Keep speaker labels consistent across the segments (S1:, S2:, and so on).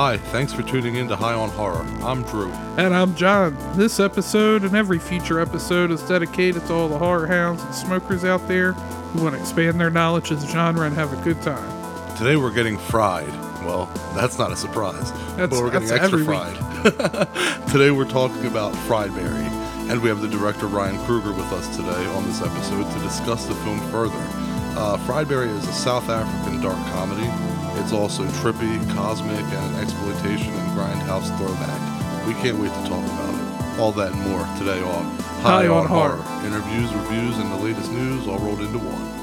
S1: Hi, thanks for tuning in to High on Horror. I'm Drew.
S2: And I'm John. This episode and every future episode is dedicated to all the horror hounds and smokers out there who want to expand their knowledge of the genre and have a good time.
S1: Today we're getting fried. Well, that's not a surprise,
S2: That's-
S1: but we're getting extra fried. today we're talking about Fried Barry, and we have the director Ryan Kruger with us today on this episode to discuss the film further. Uh, Fried Barry is a South African dark comedy. It's also trippy, cosmic, and an exploitation and grindhouse throwback. We can't wait to talk about it. All that and more today on
S2: High on Horror.
S1: Interviews, reviews, and the latest news all rolled into one.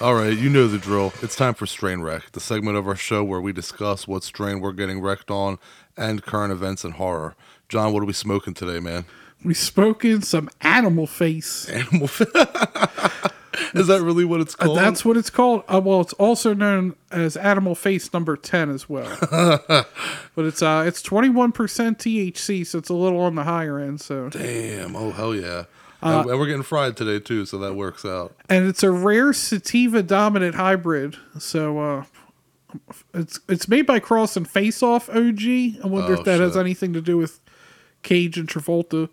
S1: All right, you know the drill. It's time for Strain Wreck, the segment of our show where we discuss what strain we're getting wrecked on and current events in horror. John, what are we smoking today, man?
S2: We spoke in some animal face.
S1: Animal. face. Is that really what it's
S2: Uh,
S1: called?
S2: That's what it's called. Uh, well, it's also known as animal face number 10 as well. but it's uh it's 21% THC, so it's a little on the higher end, so
S1: Damn. Oh hell yeah.
S2: Uh,
S1: and, we're getting fried today too, so that works out.
S2: and it's a rare sativa dominant hybrid. So uh it's it's made by Cross and Face Off OG. I wonder
S1: Oh,
S2: if that has anything to do with Cage and Travolta.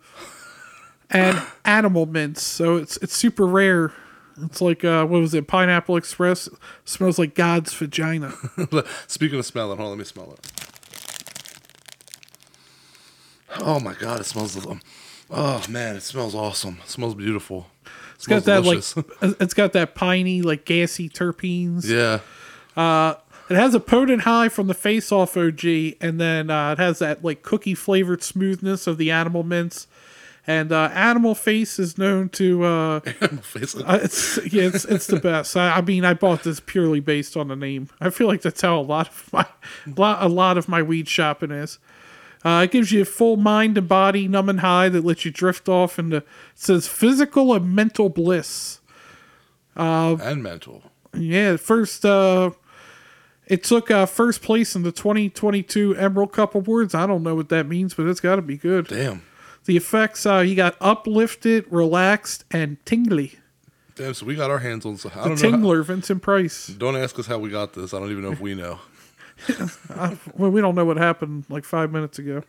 S2: And animal mints. So it's it's super rare. It's like uh what was it? Pineapple Express smells like God's vagina.
S1: Speaking of smelling, hold on, let me smell it. Oh my god, it smells. Um, oh man, it smells awesome. It smells beautiful. It
S2: It's got that
S1: delicious.
S2: like it's got that piney like gassy terpenes.
S1: yeah.
S2: It has a potent high from the face off OG, and then uh, it has that like cookie flavored smoothness of the animal mints. And uh, Animal Face is known to uh,
S1: Face
S2: uh, it's yeah, it's it's the best. I, I mean, I bought this purely based on the name. I feel like that's how a lot of my a lot of my weed shopping is. Uh, it gives you a full mind and body numbing high that lets you drift off into it says physical and mental bliss.
S1: and mental.
S2: Yeah, first uh it took uh first place in the 2022 Emerald Cup Awards. I don't know what that means, but it's got to be good.
S1: Damn.
S2: The effects uh you got uplifted, relaxed, and tingly.
S1: Damn. So we got our hands on. some- I
S2: The
S1: don't know. how-
S2: tingler, Vincent Price.
S1: don't ask us how we got this. I don't even know if we know.
S2: Well, we don't know what happened like five minutes ago.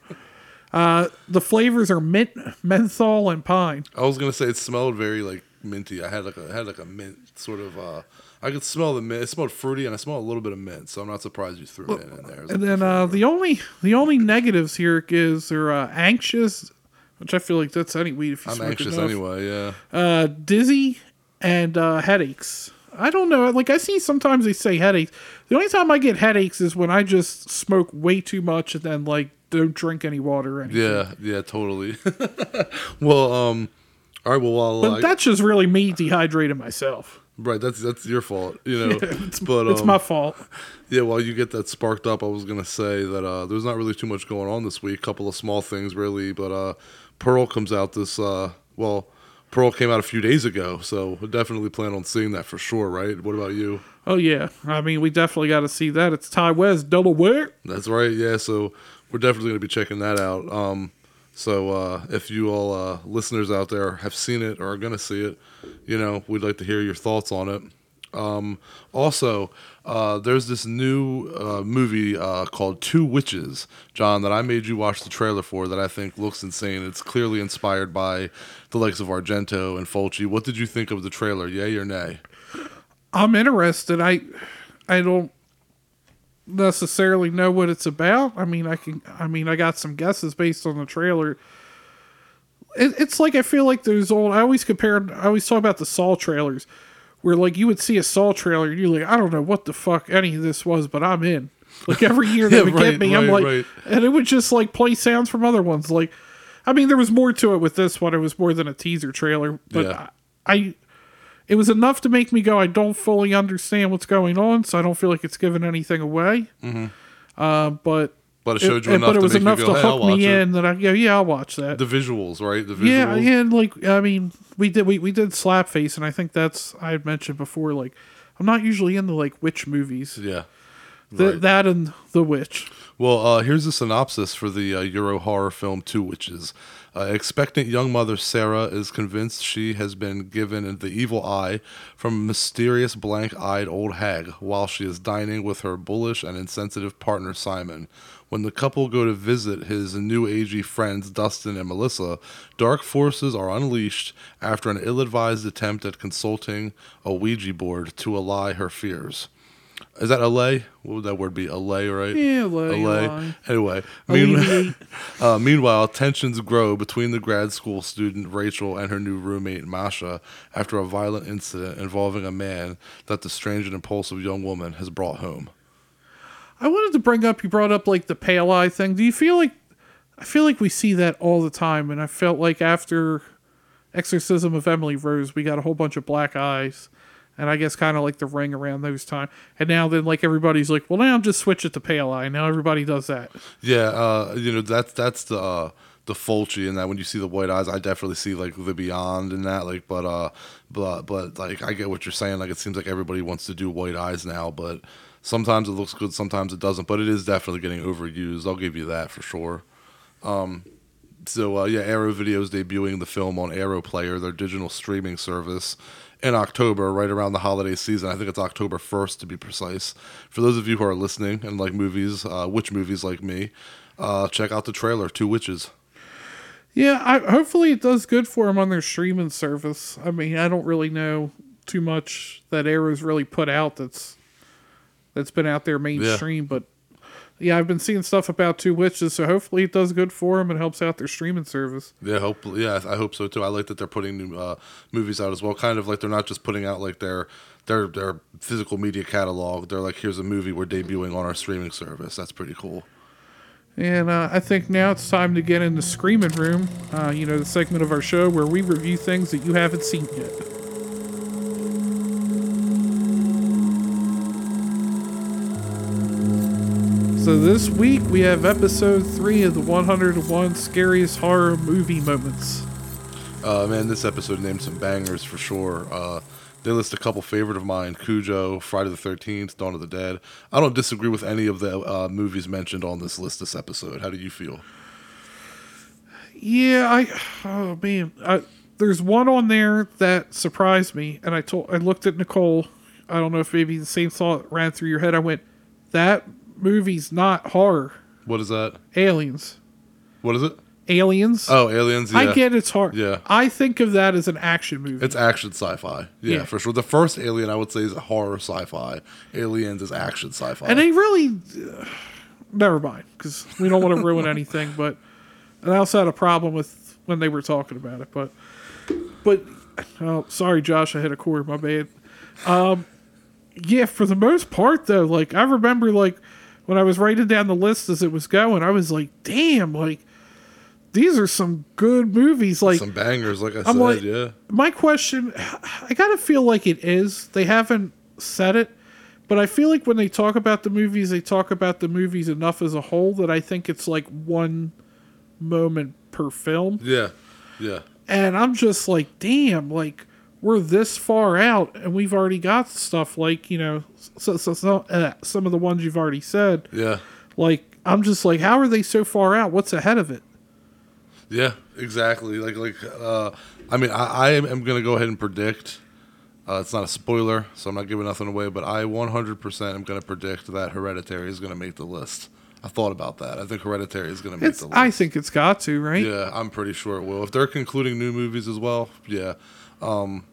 S2: Uh, the flavors are mint, menthol, and pine.
S1: I was gonna say it smelled very like minty. I had like a I had like a mint sort of. uh I could smell the mint. It smelled fruity, and I smelled a little bit of mint. So I'm not surprised you threw mint in there.
S2: And then uh, the only the only negatives here is they're uh, anxious, which I feel like that's any weed if you
S1: I'm
S2: smoke
S1: anxious
S2: enough.
S1: anyway. Yeah.
S2: uh, dizzy and uh, headaches. I don't know. Like I see sometimes they say headaches. The only time I get headaches is when I just smoke way too much and then like don't drink any water or anything.
S1: Yeah, yeah, totally. well, um, all right. Well, while
S2: But
S1: I-
S2: that's just really me dehydrating myself.
S1: Right, that's that's your fault, you know.
S2: It's,
S1: but
S2: it's
S1: um,
S2: my fault.
S1: yeah, while you get that sparked up, I was gonna say that uh, there's not really too much going on this week. A couple of small things, really, but uh, Pearl comes out this. Uh, well, Pearl came out a few days ago, so definitely plan on seeing that for sure. Right? What about you?
S2: Oh yeah. I mean, we definitely got to see that. It's Ti West, double Delaware.
S1: That's right. Yeah. So we're definitely going to be checking that out. Um, so uh, if you all uh, listeners out there have seen it or are going to see it, you know, we'd like to hear your thoughts on it. Um, also, uh, there's this new uh, movie uh, called Two Witches, John, that I made you watch the trailer for that I think looks insane. It's clearly inspired by the likes of Argento and Fulci. What did you think of the trailer? Yay or nay?
S2: I'm interested. I I don't necessarily know what it's about. I mean, I can. I mean, I got some guesses based on the trailer. It, it's like I feel like those old. I always compare. I always talk about the Saw trailers, where like you would see a Saw trailer and you're like, I don't know what the fuck any of this was, but I'm in. Like every year they
S1: Yeah,
S2: would
S1: right,
S2: get me, I'm like,
S1: right.
S2: and it would just like play sounds from other ones. Like, I mean, there was more to it with this one. It was more than a teaser trailer, but
S1: Yeah.
S2: I, I it was enough to make me go, I don't fully understand what's going on, so I don't feel like it's giving anything away. Mm-hmm. Uh, but
S1: But it showed you
S2: it-
S1: enough
S2: but it
S1: to
S2: was
S1: make
S2: enough
S1: you go,
S2: to
S1: hey,
S2: hook me
S1: it.
S2: in that I go, yeah, I'll watch that.
S1: The visuals, right? The visuals.
S2: yeah, yeah, and like I mean, we did we, we did Slapface, and I think that's I had mentioned before. Like, I'm not usually into like witch movies.
S1: Yeah.
S2: Th-
S1: Right.
S2: That and The Witch.
S1: Well, uh, here's a synopsis for the uh, Euro horror film Two Witches. Uh, expectant young mother Sarah is convinced she has been given the evil eye from a mysterious blank eyed old hag while she is dining with her bullish and insensitive partner Simon. When the couple go to visit his new agey friends Dustin and Melissa, dark forces are unleashed after an ill advised attempt at consulting a Ouija board to allay her fears. Is that allay? What would that word be? Allay, right?
S2: Yeah, Allay.
S1: allay. Anyway, mean- uh, meanwhile, tensions grow between the grad school student Rachel and her new roommate Masha after a violent incident involving a man that the strange and impulsive young woman has brought home.
S2: I wanted to bring up. You brought up like the pale eye thing. Do you feel like? I feel like we see that all the time, and I felt like after Exorcism of Emily Rose, we got a whole bunch of black eyes, and I guess kind of like the ring around those time. And now then, like everybody's like, well, now I'm just switch it to pale eye. Now everybody does that.
S1: Yeah, uh, you know that's that's the uh, the Fulci in that when you see the white eyes, I definitely see like the beyond in that. Like, but uh, but but like I get what you're saying. Like, it seems like everybody wants to do white eyes now, but sometimes it looks good, sometimes it doesn't. But it is definitely getting overused. I'll give you that for sure. Um, so uh, yeah, Arrow Videos debuting the film on Arrow Player, their digital streaming service, in October, right around the holiday season. I think it's October first to be precise. For those of you who are listening and like movies, uh, which movies like me, uh, check out the trailer, Two Witches.
S2: Yeah, I, hopefully it does good for them on their streaming service. I mean, I don't really know too much that Arrow's really put out that's that's been out there mainstream, but yeah, I've been seeing stuff about Two Witches, so hopefully it does good for them and helps out their streaming service.
S1: Yeah, hopefully. Yeah, I hope so too. I like that they're putting new uh, movies out as well. Kind of like they're not just putting out like their their their physical media catalog. They're like, here's a movie we're debuting on our streaming service. That's pretty cool.
S2: And uh, I think now it's time to get in the Screaming Room, uh, you know, the segment of our show where we review things that you haven't seen yet. So this week we have episode three of the 101 scariest horror movie moments.
S1: Uh, man, this episode named some bangers for sure. Uh, they list a couple favorite of mine: Cujo, Friday the Thirteenth, Dawn of the Dead. I don't disagree with any of the uh, movies mentioned on this list this episode. How do you feel?
S2: Yeah, I oh man, I, there's one on there that surprised me, and I told I looked at Nicole. I don't know if maybe the same thought ran through your head. I went, that movie's not horror.
S1: What is that?
S2: Aliens,
S1: What is it?
S2: aliens.
S1: Oh, Aliens. Yeah.
S2: I get it's hard.
S1: Yeah.
S2: I think of that as an action movie.
S1: It's action sci-fi. Yeah,
S2: Yeah.
S1: for sure. The first Alien, I would say, is a horror sci-fi. Aliens is action sci-fi.
S2: and they really, uh, never mind, because we don't want to ruin anything. But and I also had a problem with when they were talking about it. But, but, oh, sorry, Josh, I hit a chord. My bad. Um, yeah, for the most part, though, like I remember, like when I was writing down the list as it was going, I was like, damn, like these are some good movies. Like
S1: Some bangers, like I
S2: I'm
S1: said.
S2: like-
S1: yeah.
S2: my question i gotta feel like it is they haven't said it but i feel like when they talk about the movies they talk about the movies enough as a whole that i think it's like one moment per film
S1: Yeah. Yeah.
S2: and i'm just like damn like we're this far out and we've already got stuff like you know so, so, so uh, some of the ones you've already said
S1: Yeah.
S2: like i'm just like how are they so far out what's ahead of it
S1: Yeah, exactly. Like like uh I mean I, I am gonna go ahead and predict uh, it's not a spoiler, so I'm not giving nothing away, but I 100% am going to predict that Hereditary is going to make the list. I thought about that. I think Hereditary is going to make
S2: it's
S1: the list.
S2: i think it's got to right
S1: Yeah, I'm pretty sure it will. If they're concluding new movies as well, yeah. Um,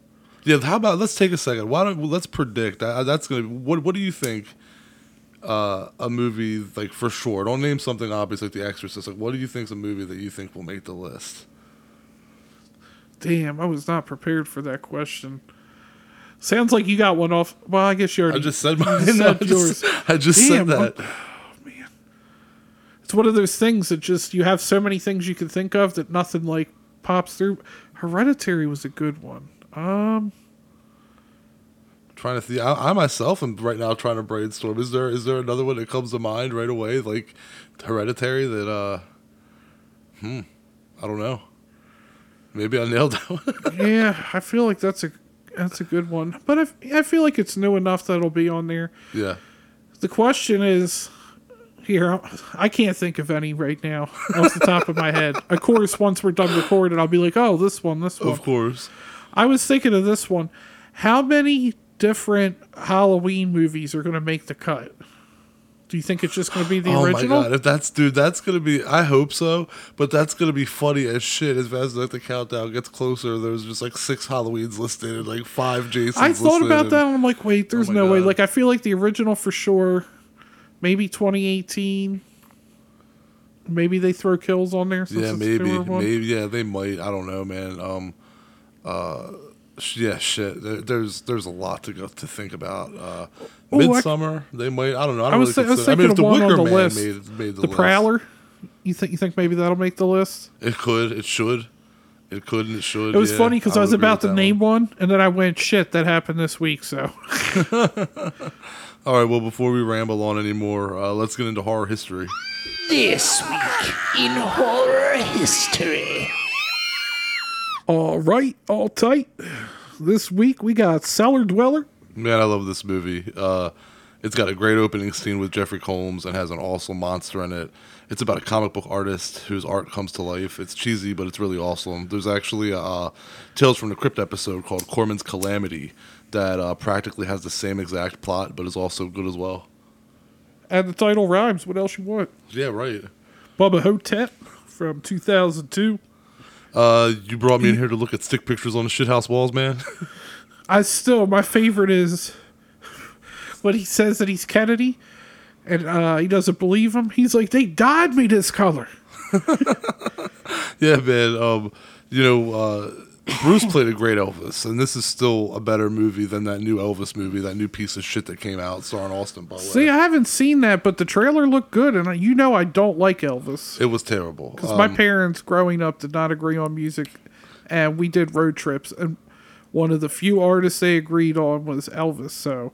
S1: yeah, how about let's take a second. Why don't let's predict that that's gonna. What What do you think? Uh, a movie like for sure. Don't name something obvious like The Exorcist. Like, what do you think's a movie that you think will make the list?
S2: Damn, I was not prepared for that question. Sounds like you got one off. Well, I guess you already.
S1: I just said mine.
S2: said
S1: I just,
S2: yours.
S1: I just
S2: Damn,
S1: said
S2: what-
S1: that.
S2: It's one of those things that just you have so many things you can think of that nothing like pops through. Hereditary was a good one. Um,
S1: trying to see. I, I myself am right now trying to brainstorm. Is there is there another one that comes to mind right away, like Hereditary? That uh, hmm, I don't know. Maybe I nailed that one.
S2: yeah, I feel like that's a that's a good one. But I, I feel like it's new enough that it'll be on there.
S1: yeah.
S2: The question is here, I can't think of any right now off the top of my head. Of course, once we're done recording, I'll be like, oh, this one, this one.
S1: Of course.
S2: I was thinking of this one. How many different Halloween movies are going to make the cut? Do you think it's just going to be the
S1: oh
S2: original?
S1: Oh my god! If that's dude, that's gonna be. I hope so, but that's gonna be funny as shit. As fast as like the countdown gets closer, there's just like six Halloweens listed and like five Jasons.
S2: I thought about
S1: and-
S2: that and I'm like, wait, there's
S1: my
S2: no way. Like, I feel like the original for sure. Maybe 2018. Maybe they throw kills on there. Since
S1: Yeah, maybe, maybe. Yeah, they might. I don't know, man. Um, uh, yeah, shit. There, there's there's a lot to go to think about. Uh,
S2: Oh, I-
S1: Midsummer, they might. I don't know. I,
S2: I
S1: don't
S2: was,
S1: really
S2: thi- I was
S1: consider-
S2: thinking
S1: mean, the
S2: one on
S1: Wicker
S2: the
S1: Man
S2: list.
S1: made, made the,
S2: the
S1: list,
S2: Prowler. You think you think maybe that'll make the list?
S1: It could. It should. It could and it should.
S2: It was
S1: yeah,
S2: funny because I,
S1: would
S2: was about to
S1: that
S2: name one. and then I went, "Shit, that happened this week." So
S1: All right. Well, before we ramble on anymore, uh, let's get into horror history.
S3: This week in horror history.
S2: All right, all tight. This week we got Cellar Dweller.
S1: Man, I love this movie. Uh, it's got a great opening scene with Jeffrey Combs and has an awesome monster in it. It's about a comic book artist whose art comes to life. It's cheesy, but it's really awesome. There's actually a uh, Tales from the Crypt episode called Korman's Kalamity that uh, practically has the same exact plot, but is also good as well.
S2: And the title rhymes. What else you want?
S1: Yeah, right.
S2: Bubba Ho-Tep from 2002.
S1: Uh, you brought me in here to look at stick pictures on the shithouse walls, man.
S2: I still, my favorite is when he says that he's Kennedy and uh, he doesn't believe him. He's like, they dyed me this color.
S1: yeah, man. Um, you know, uh, Bruce played a great Elvis, and this is still a better movie than that new Elvis movie, that new piece of shit that came out starring Austin Butler.
S2: See, I haven't seen that, but the trailer looked good. And I- you know, I don't like Elvis.
S1: it was terrible.
S2: Because my
S1: Um,
S2: parents growing up did not agree on music, and we did road trips, and one of the few artists they agreed on was Elvis. So,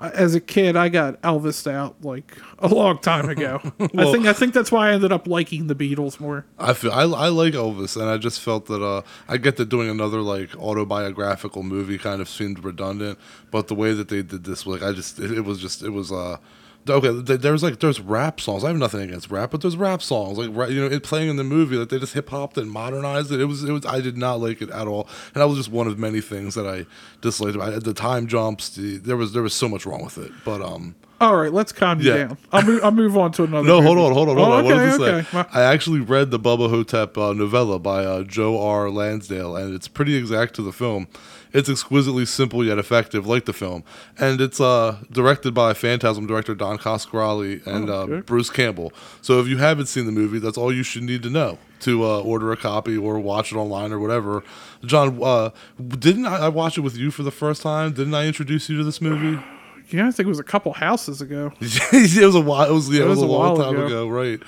S2: as a kid, I got Elvis out like a long time ago. I think I think that's why I ended up liking the Beatles more.
S1: I feel I, I like Elvis, and I just felt that uh, I get that doing another like autobiographical movie kind of seemed redundant, but the way that they did this, like I just it, it was just it was uh okay. th- There's like there's rap songs. I have nothing against rap, but there's rap songs like you know it playing in the movie like they just hip hopped and modernized it. It was it was I did not like it at all, and that was just one of many things that I disliked about. The time jumps, the, there was there was so much wrong with it, but um.
S2: All right, let's calm you
S1: Yeah.
S2: down. I'll move, I'll move on to another.
S1: No, hold on, hold on, hold
S2: Oh,
S1: on.
S2: Okay,
S1: I
S2: okay.
S1: say? I actually read the Bubba Ho-Tep uh, novella by uh, Joe R. Lansdale, and it's pretty exact to the film. It's exquisitely simple yet effective, like the film, and it's uh, directed by Phantasm director Don Coscarelli and
S2: Oh,
S1: uh. Bruce Campbell. So if you haven't seen the movie, that's all you should need to know to uh, order a copy or watch it online or whatever. John, uh, didn't I, I watch it with you for the first time? Didn't I introduce you to this movie?
S2: Yeah, I think it was a couple houses ago.
S1: it was a while. It was yeah, it, was,
S2: was
S1: a, long time ago.
S2: ago.
S1: right?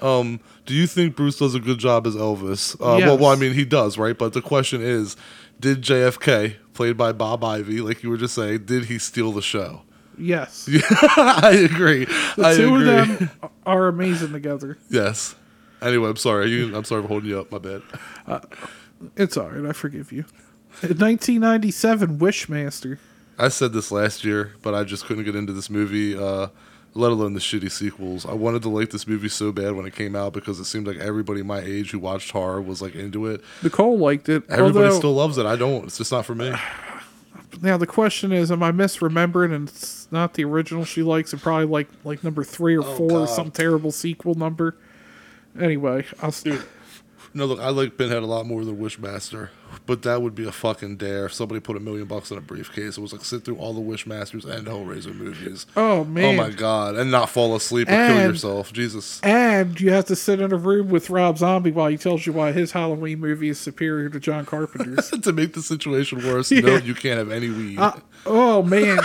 S1: Um, do you think Bruce does a good job as Elvis? Uh, well, well, I mean, he does, right? But the question is, did JFK, played by Bob Ivy, like you were just saying, did he steal the show?
S2: Yes,
S1: I agree.
S2: the
S1: I
S2: two
S1: agree.
S2: of them are amazing together.
S1: Yes. Anyway, I'm sorry. You, I'm sorry for holding you up. My bad.
S2: It's all right. I forgive you. In 1997, Wishmaster.
S1: I said this last year, but I just couldn't get into this movie, uh, let alone the shitty sequels. I wanted to like this movie so bad when it came out because it seemed like everybody my age who watched horror was like into it.
S2: Nicole liked it.
S1: Everybody
S2: although-
S1: still loves it. I don't. It's just not for me.
S2: Now the question is, am I misremembering? And it's not the original she likes, It probably like like number three or oh, four, or
S1: Oh,
S2: some terrible sequel number. Anyway, I'll st-
S1: No, look, I like Pinhead a lot more than Wishmaster, but that would be a fucking dare if somebody put a million bucks in a briefcase. It was like sit through all the Wishmasters and Hellraiser movies.
S2: Oh man!
S1: Oh my god, and not fall asleep or kill yourself. Jesus.
S2: And you have to sit in a room with Rob Zombie while he tells you why his Halloween movie is superior to John Carpenter's.
S1: to make the situation worse, no, you can't have any weed.
S2: Uh, oh man!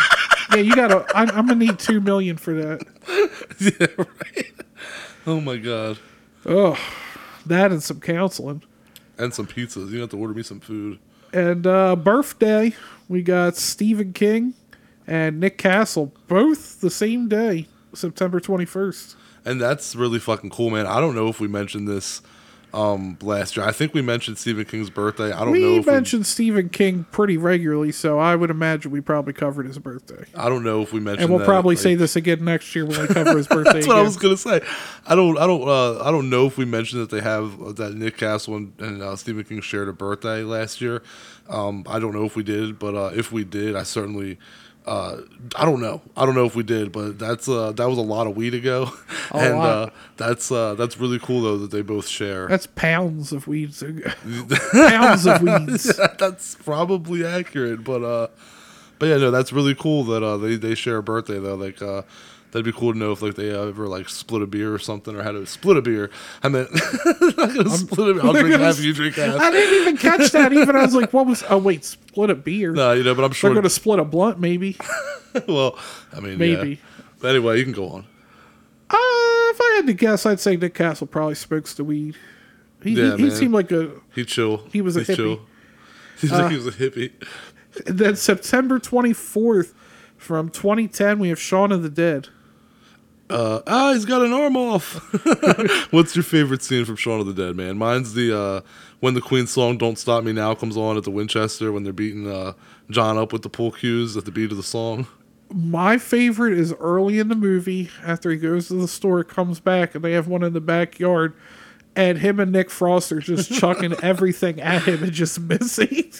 S2: Yeah, you gotta. I'm, I'm gonna need two million for that.
S1: yeah, right. Oh my god.
S2: Oh, that and some counseling.
S1: And some pizzas. You have to order me some food.
S2: And uh, birthday, we got Stephen King and Nick Castle, both the same day, September 21st.
S1: And that's really fucking cool, man. I don't know if we mentioned this um, last year. I think we mentioned Stephen King's birthday. I don't know
S2: We
S1: if
S2: mentioned Stephen King pretty regularly, so I would imagine we probably covered his birthday.
S1: I don't know if we mentioned.
S2: And we'll probably
S1: like-
S2: say this again next year when we cover his birthday.
S1: That's what I was gonna say. I don't, I don't, uh, I don't know if we mentioned that they have uh, that Nick Castle and, and uh, Stephen King shared a birthday last year. Um, I don't know if we did, but uh, if we did, I certainly. Uh, I don't know. I don't know if we did, but that's uh, that was a lot of weed ago,
S2: A
S1: and
S2: lot.
S1: uh, that's uh, that's really cool though that they both share.
S2: That's pounds of weeds. pounds of weeds.
S1: that's probably accurate, but uh, but yeah, no, that's really cool that uh they they share a birthday though. Like uh, that'd be cool to know if like they ever like split a beer or something or had to split a beer. I meant not gonna split a beer. I'll drink
S2: gonna
S1: half, you drink half.
S2: I didn't even catch that. Even I was like, "What was?" Oh wait, split a beer.
S1: No, you know, but I'm sure They're
S2: going to split a blunt, maybe.
S1: well, I mean,
S2: Maybe.
S1: Yeah. But anyway, you can go on.
S2: Uh, if I had to guess, I'd say Nick Castle probably smokes the weed. He,
S1: Yeah,
S2: he, he seemed like a.
S1: He chill.
S2: He was a
S1: He's
S2: hippie.
S1: chill. He's like he was a hippie.
S2: And then September 24th from 2010, we have Shaun of the Dead.
S1: Uh, ah, he's got an arm off. What's your favorite scene from Shaun of the Dead, man? Mine's the uh, when the Queen song "Don't Stop Me Now" comes on at the Winchester when they're beating uh, John up with the pool cues at the beat of the song.
S2: My favorite is early in the movie after he goes to the store, comes back, and they have one in the backyard, and him and Nick Frost are just chucking everything at him and just missing.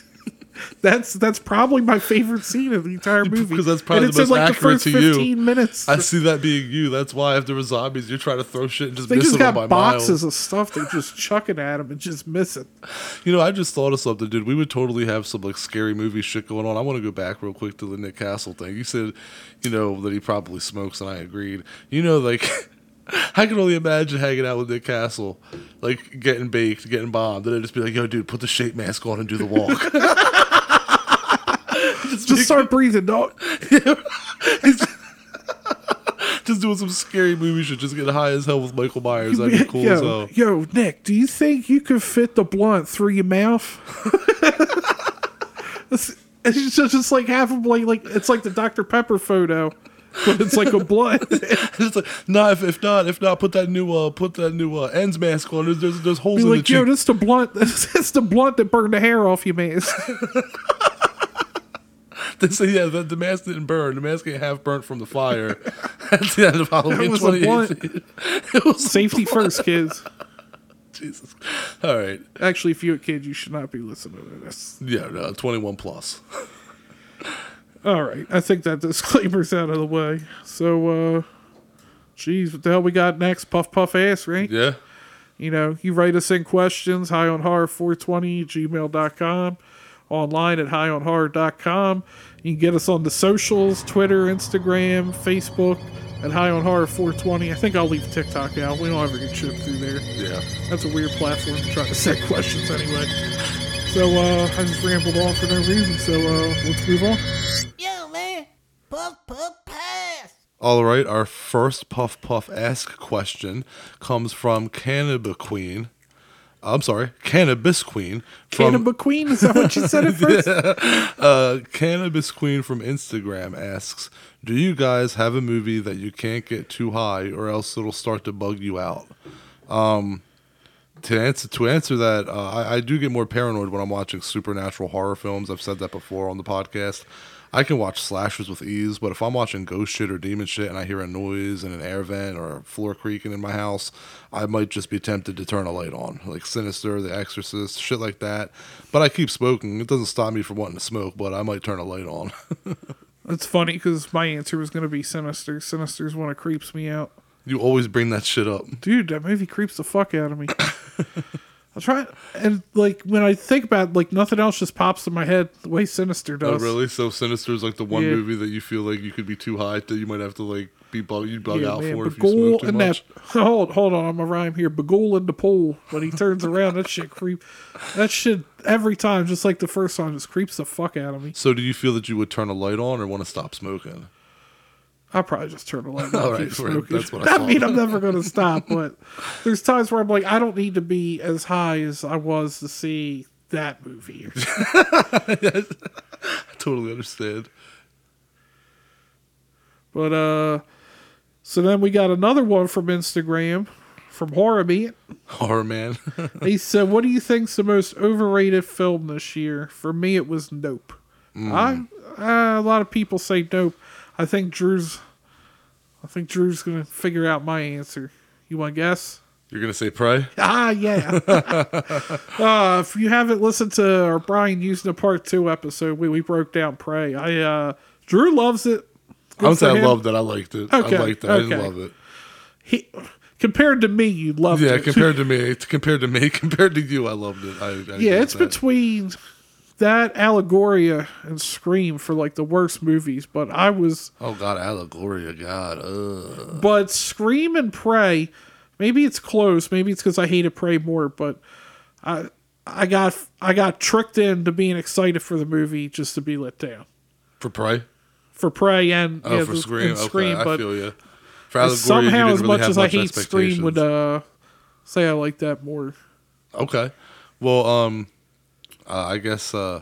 S2: That's that's probably my favorite scene of the entire movie
S1: Because that's probably
S2: and
S1: the
S2: it's
S1: most
S2: in like the first
S1: to you.
S2: 15 minutes.
S1: I see that being you. That's why if there were zombies, you're trying to throw shit and just
S2: they
S1: missing
S2: just
S1: them
S2: got
S1: by
S2: boxes
S1: miles.
S2: of stuff they're just chucking at him and just missing.
S1: You know, I just thought of something, dude. We would totally have some like scary movie shit going on. I want to go back real quick to the Nick Castle thing. You said, you know, that he probably smokes, and I agreed. You know, like. I can only imagine hanging out with Nick Castle, like getting baked, getting bombed, and I'd just be like, "Yo, dude, put the shape mask on and do the walk."
S2: Just start breathing, dog.
S1: just doing some scary movie shit, just getting high as hell with Michael Myers. That'd be cool
S2: yo,
S1: as hell.
S2: yo, Nick, do you think you could fit the blunt through your mouth? it's, it's just, just like half a blunt, like it's like the Dr Pepper photo, but it's like a blunt.
S1: It's like, nah, if, if not, if not, put that new uh, put that new uh, ends mask on. There's there's, there's holes
S2: Be
S1: in the
S2: like, yo,
S1: cheek.
S2: this the blunt. This is the blunt that burned the hair off you, man.
S1: They say yeah, the, the mask didn't burn. The mask ain't half burnt from the fire. At the end of Halloween
S2: was a
S1: 2018. it was
S2: Safety first, kids.
S1: Jesus. All right.
S2: Actually, if you're a kid, you should not be listening to this.
S1: Yeah, no, 21 plus.
S2: All right, I think that disclaimer's out of the way. So, uh, geez, what the hell we got next? Puff puff ass, right?
S1: Yeah.
S2: You know, you write us in questions, high on horror 420 gmail.com, online at high on horror.com. You can get us on the socials Twitter, Instagram, Facebook at high on horror 420. I think I'll leave TikTok out. We don't ever get shit through there.
S1: Yeah.
S2: That's a weird platform to try to set questions anyway. So, uh, I just rambled on for no reason. So, uh, let's move on.
S3: Yo, man. Puff, puff, pass.
S1: All right. Our first Puff Puff Ask question comes from Cannabis Queen. I'm sorry, Cannabis Queen. From,
S2: Cannibal Queen, is that what you said at first?
S1: Uh, Cannabis Queen from Instagram asks, "Do you guys have a movie that you can't get too high, or else it'll start to bug you out?" Um, to answer to answer that, uh, I, I do get more paranoid when I'm watching supernatural horror films. I've said that before on the podcast. I can watch slashers with ease, but if I'm watching ghost shit or demon shit and I hear a noise and an air vent or a floor creaking in my house, I might just be tempted to turn a light on, like Sinister, The Exorcist, shit like that. But I keep smoking. It doesn't stop me from wanting to smoke, but I might turn a light on.
S2: It's funny because my answer was going to be Sinister. Sinister's one that creeps me out.
S1: you always bring that shit up.
S2: Dude, that movie creeps the fuck out of me. I'll try and like when I think about it, like nothing else just pops in my head the way Sinister does.
S1: Oh,
S2: does.
S1: really? So Sinister is like the one
S2: Yeah.
S1: movie that you feel like you could be too high that you might have to like be bug you bug
S2: Yeah,
S1: out
S2: man,
S1: for if you
S2: Bughuul
S1: smoke too
S2: in
S1: much.
S2: that hold hold on, I'm a rhyme here. Bughuul in the pool when he turns around, that shit creep. That shit every time, just like the first time, just creeps the fuck out of me.
S1: So do you feel that you would turn a light on or want to stop smoking?
S2: I'll probably just turn the light
S1: All
S2: on.
S1: right,
S2: smoking.
S1: that's what I
S2: I
S1: thought.
S2: mean, I'm never gonna stop, but there's times where I'm like, I don't need to be as high as I was to see that movie.
S1: I totally understand.
S2: But uh so then we got another one from Instagram. from Horror Beat.
S1: Horror man.
S2: He said, "What do you think's the most overrated film this year?" For me, it was Nope. I uh, a lot of people say Nope. I think Drew's. I think Drew's gonna figure out my answer. You want to guess?
S1: You're gonna say Prey?
S2: Ah, yeah. uh, if you haven't listened to our Brian Houston Part Two episode, we, we broke down Prey. I uh, Drew loves it.
S1: I would say I loved it. I liked it.
S2: Okay,
S1: I liked it. I didn't love it.
S2: He compared to me, you loved
S1: Yeah,
S2: it.
S1: Yeah, compared to me, compared to me, compared to you, I loved it. I, I
S2: yeah, it's
S1: that.
S2: between that Allegoria and Scream for like the worst movies, but I was
S1: Oh God, Allegoria, God. Ugh.
S2: but Scream and Prey, maybe it's close, maybe it's because I hate hated Prey more, but I I got I got tricked into being excited for the movie just to be let down
S1: For Prey?
S2: for Prey and
S1: Oh,
S2: yeah,
S1: for
S2: the-
S1: Scream.
S2: and
S1: Okay,
S2: Scream,
S1: I
S2: but
S1: feel you. For Allegoria,
S2: somehow
S1: didn't
S2: as
S1: really
S2: much as I hate Scream, would uh say I like that more.
S1: Okay. Well, um, uh, I guess uh,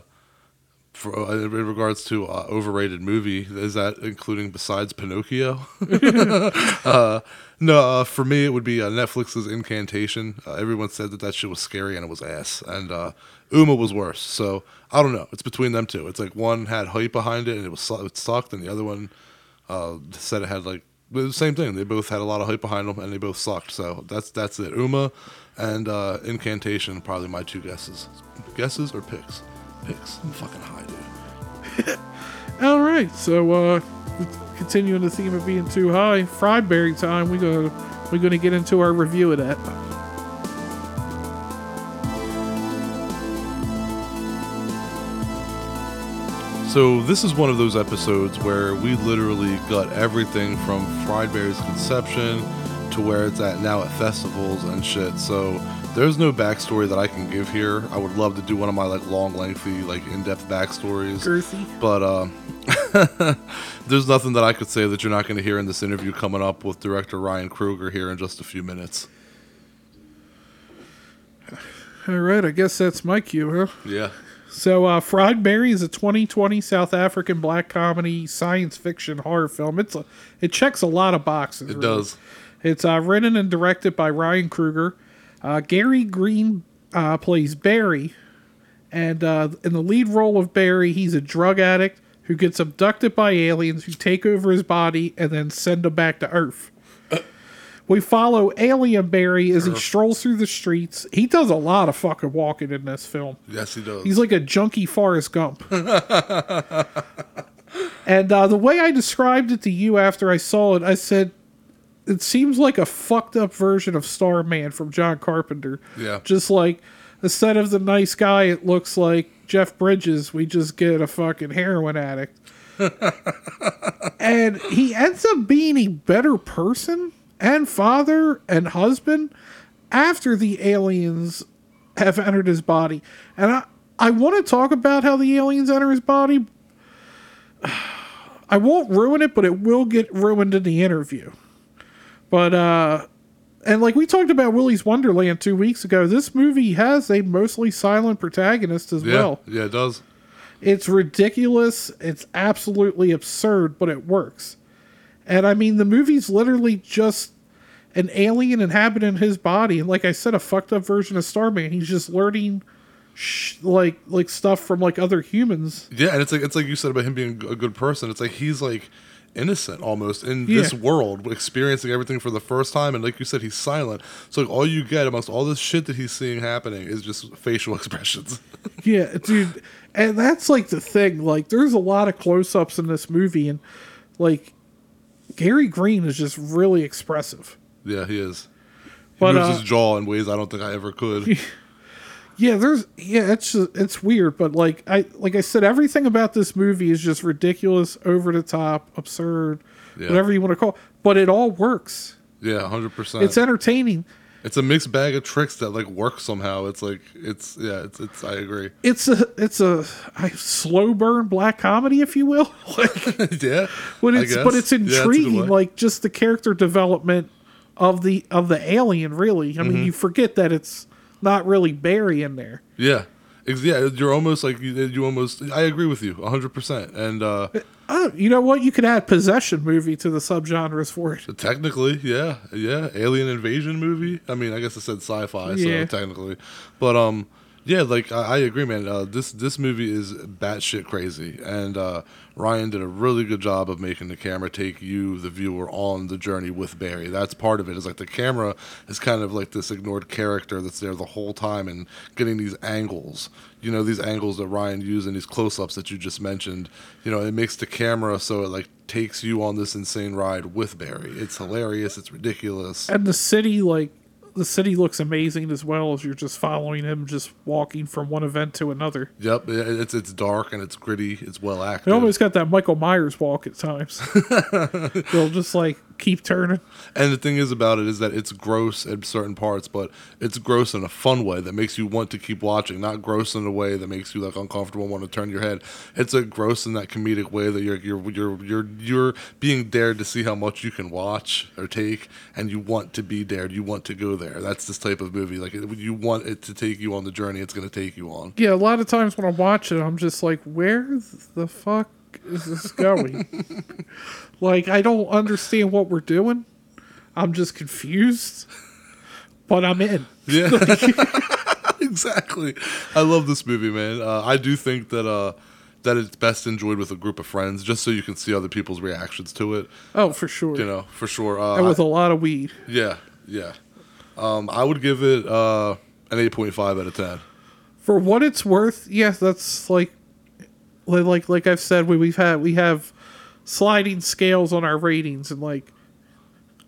S1: for uh, in regards to uh, overrated movie, is that including besides Pinocchio? uh, no, uh, for me it would be Netflix's Incantation. Everyone said that that shit was scary and it was ass, and uh, Umma was worse. So I don't know. It's between them two. It's like one had hype behind it and it was it sucked, and the other one uh, said it had like the same thing. They both had a lot of hype behind them, and they both sucked. So that's that's it. Umma and uh, Incantation, probably my two guesses. Guesses or picks? Picks. I'm fucking high, dude.
S2: All right, so uh continuing the theme of being too high, Fried Barry time. We go we're gonna get into our review of that.
S1: So this is one of those episodes where we literally got everything from Fried Barry's conception to where it's at now at festivals and shit. So there's no backstory that I can give here. I would love to do one of my like long, lengthy, like in-depth backstories.
S2: Girthy.
S1: But uh, there's nothing that I could say that you're not going to hear in this interview coming up with director Ryan Kruger here in just a few minutes.
S2: All right, I guess that's my cue, huh?
S1: Yeah.
S2: So, uh, Fried Barry is a 2020 South African black comedy science fiction horror film. It's a, it checks a lot of boxes.
S1: It
S2: really.
S1: does.
S2: It's uh, written and directed by Ryan Kruger. Uh, Gary Green uh, plays Barry, and uh, in the lead role of Barry, he's a drug addict who gets abducted by aliens who take over his body and then send him back to Earth. We follow Alien Barry as he strolls through the streets. He does a lot of fucking walking in this film.
S1: Yes, he does.
S2: He's like a junkie Forrest Gump. and uh, the way I described it to you after I saw it, I said, it seems like a fucked up version of Starman from John Carpenter.
S1: Yeah.
S2: Just like, instead of the nice guy, it looks like Jeff Bridges. We just get a fucking heroin addict. and he ends up being a better person and father and husband after the aliens have entered his body. And I, I want to talk about how the aliens enter his body. I won't ruin it, but it will get ruined in the interview. But uh and like we talked about Willy's Wonderland two weeks ago, this movie has a mostly silent protagonist as
S1: yeah.
S2: well.
S1: Yeah, it does.
S2: It's ridiculous. It's absolutely absurd, but it works. And I mean, the movie's literally just an alien inhabiting his body, and like I said, a fucked up version of Starman. He's just learning, sh- like like stuff from like other humans.
S1: Yeah, and it's like it's like you said about him being a good person. It's like he's like innocent almost in
S2: Yeah.
S1: this world, experiencing everything for the first time. And like you said, he's silent. So like all you get amongst all this shit that he's seeing happening is just facial expressions.
S2: Yeah, dude, and that's like the thing. Like, there's a lot of close-ups in this movie, and like Gary Green is just really expressive.
S1: yeah, he is. He
S2: But,
S1: moves
S2: uh,
S1: his jaw in ways I don't think I ever could.
S2: Yeah, there's yeah, it's just, it's weird, but like I like I said, everything about this movie is just ridiculous, over the top, absurd,
S1: Yeah.
S2: whatever you want to call. It. But it all works.
S1: yeah, hundred percent.
S2: It's entertaining.
S1: It's a mixed bag of tricks that like work somehow. It's like it's yeah, it's it's. I agree.
S2: It's a it's a, a slow burn black comedy, if you will. like,
S1: yeah,
S2: but it's but it's
S1: Yeah,
S2: intriguing.
S1: way.
S2: like just the character development of the of the alien. Really, I
S1: Mm-hmm.
S2: mean, you forget that it's not really Barry in there.
S1: Yeah. Yeah, you're almost like you, you almost. I agree with you 100. percent And uh,
S2: Oh, you know what? You could add possession movie to the subgenres for it.
S1: technically, yeah, yeah, alien invasion movie. I mean, I guess I said sci-fi,
S2: Yeah.
S1: so technically, but um, yeah, like I, I agree, man. Uh, this this movie is batshit crazy, and uh, Ryan did a really good job of making the camera take you, the viewer, on the journey with Barry. That's part of it. Is like the camera is kind of like this ignored character that's there the whole time and getting these angles. You know, these angles that Ryan used and these close-ups that you just mentioned. You know, it makes the camera so it like takes you on this insane ride with Barry. It's hilarious. It's ridiculous.
S2: And the city, like, the city looks amazing as well as you're just following him, just walking from one event to another.
S1: Yep, it's it's dark and it's gritty. It's well acted.
S2: It almost got that Michael Myers walk at times. They'll just like keep turning.
S1: And the thing is about it is that it's gross in certain parts, but it's gross in a fun way that makes you want to keep watching. Not gross in a way that makes you like uncomfortable and want to turn your head. It's a gross in that comedic way that you're you're you're you're you're being dared to see how much you can watch or take, and you want to be dared. You want to go there. That's this type of movie. Like you want it to take you on the journey. It's going to take you on.
S2: Yeah, a lot of times when I watch it, I'm just like, where the fuck is this going? like, I don't understand what we're doing. I'm just confused, but I'm in.
S1: Yeah, exactly. I love this movie, man. Uh, I do think that uh, that it's best enjoyed with a group of friends, just so you can see other people's reactions to it.
S2: Oh, for sure.
S1: You know, for sure. Uh,
S2: and with a lot of weed.
S1: yeah, yeah. Um, I would give it uh, an eight point five out of ten.
S2: For what it's worth, yes, that's like, like, like, I've said, we we've had we have sliding scales on our ratings, and like,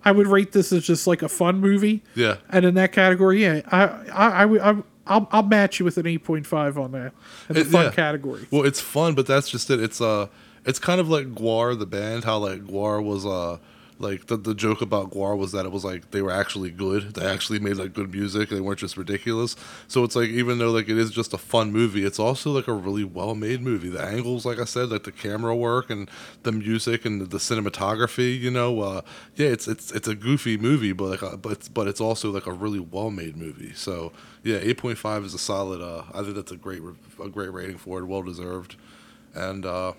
S2: I would rate this as just like a fun movie.
S1: Yeah,
S2: And in that category, yeah, I, I, I, I'm- I'll, I'll match you with an 8.5 on that in the
S1: It-
S2: fun
S1: yeah.
S2: category.
S1: Well, it's fun, but that's just it. It's uh, it's kind of like Gwar the band. How like Gwar was uh, like the the joke about Gwar was that it was like they were actually good. They actually made like good music. They weren't just ridiculous. So it's like even though like it is just a fun movie, it's also like a really well made movie. The angles, like I said, like the camera work and the music and the, cinematography. You know, uh, yeah, it's it's it's a goofy movie, but like uh, but it's, but it's also like a really well made movie. So yeah, eight point five is a solid. Uh, I think that's a great a great rating for it. Well deserved. And uh,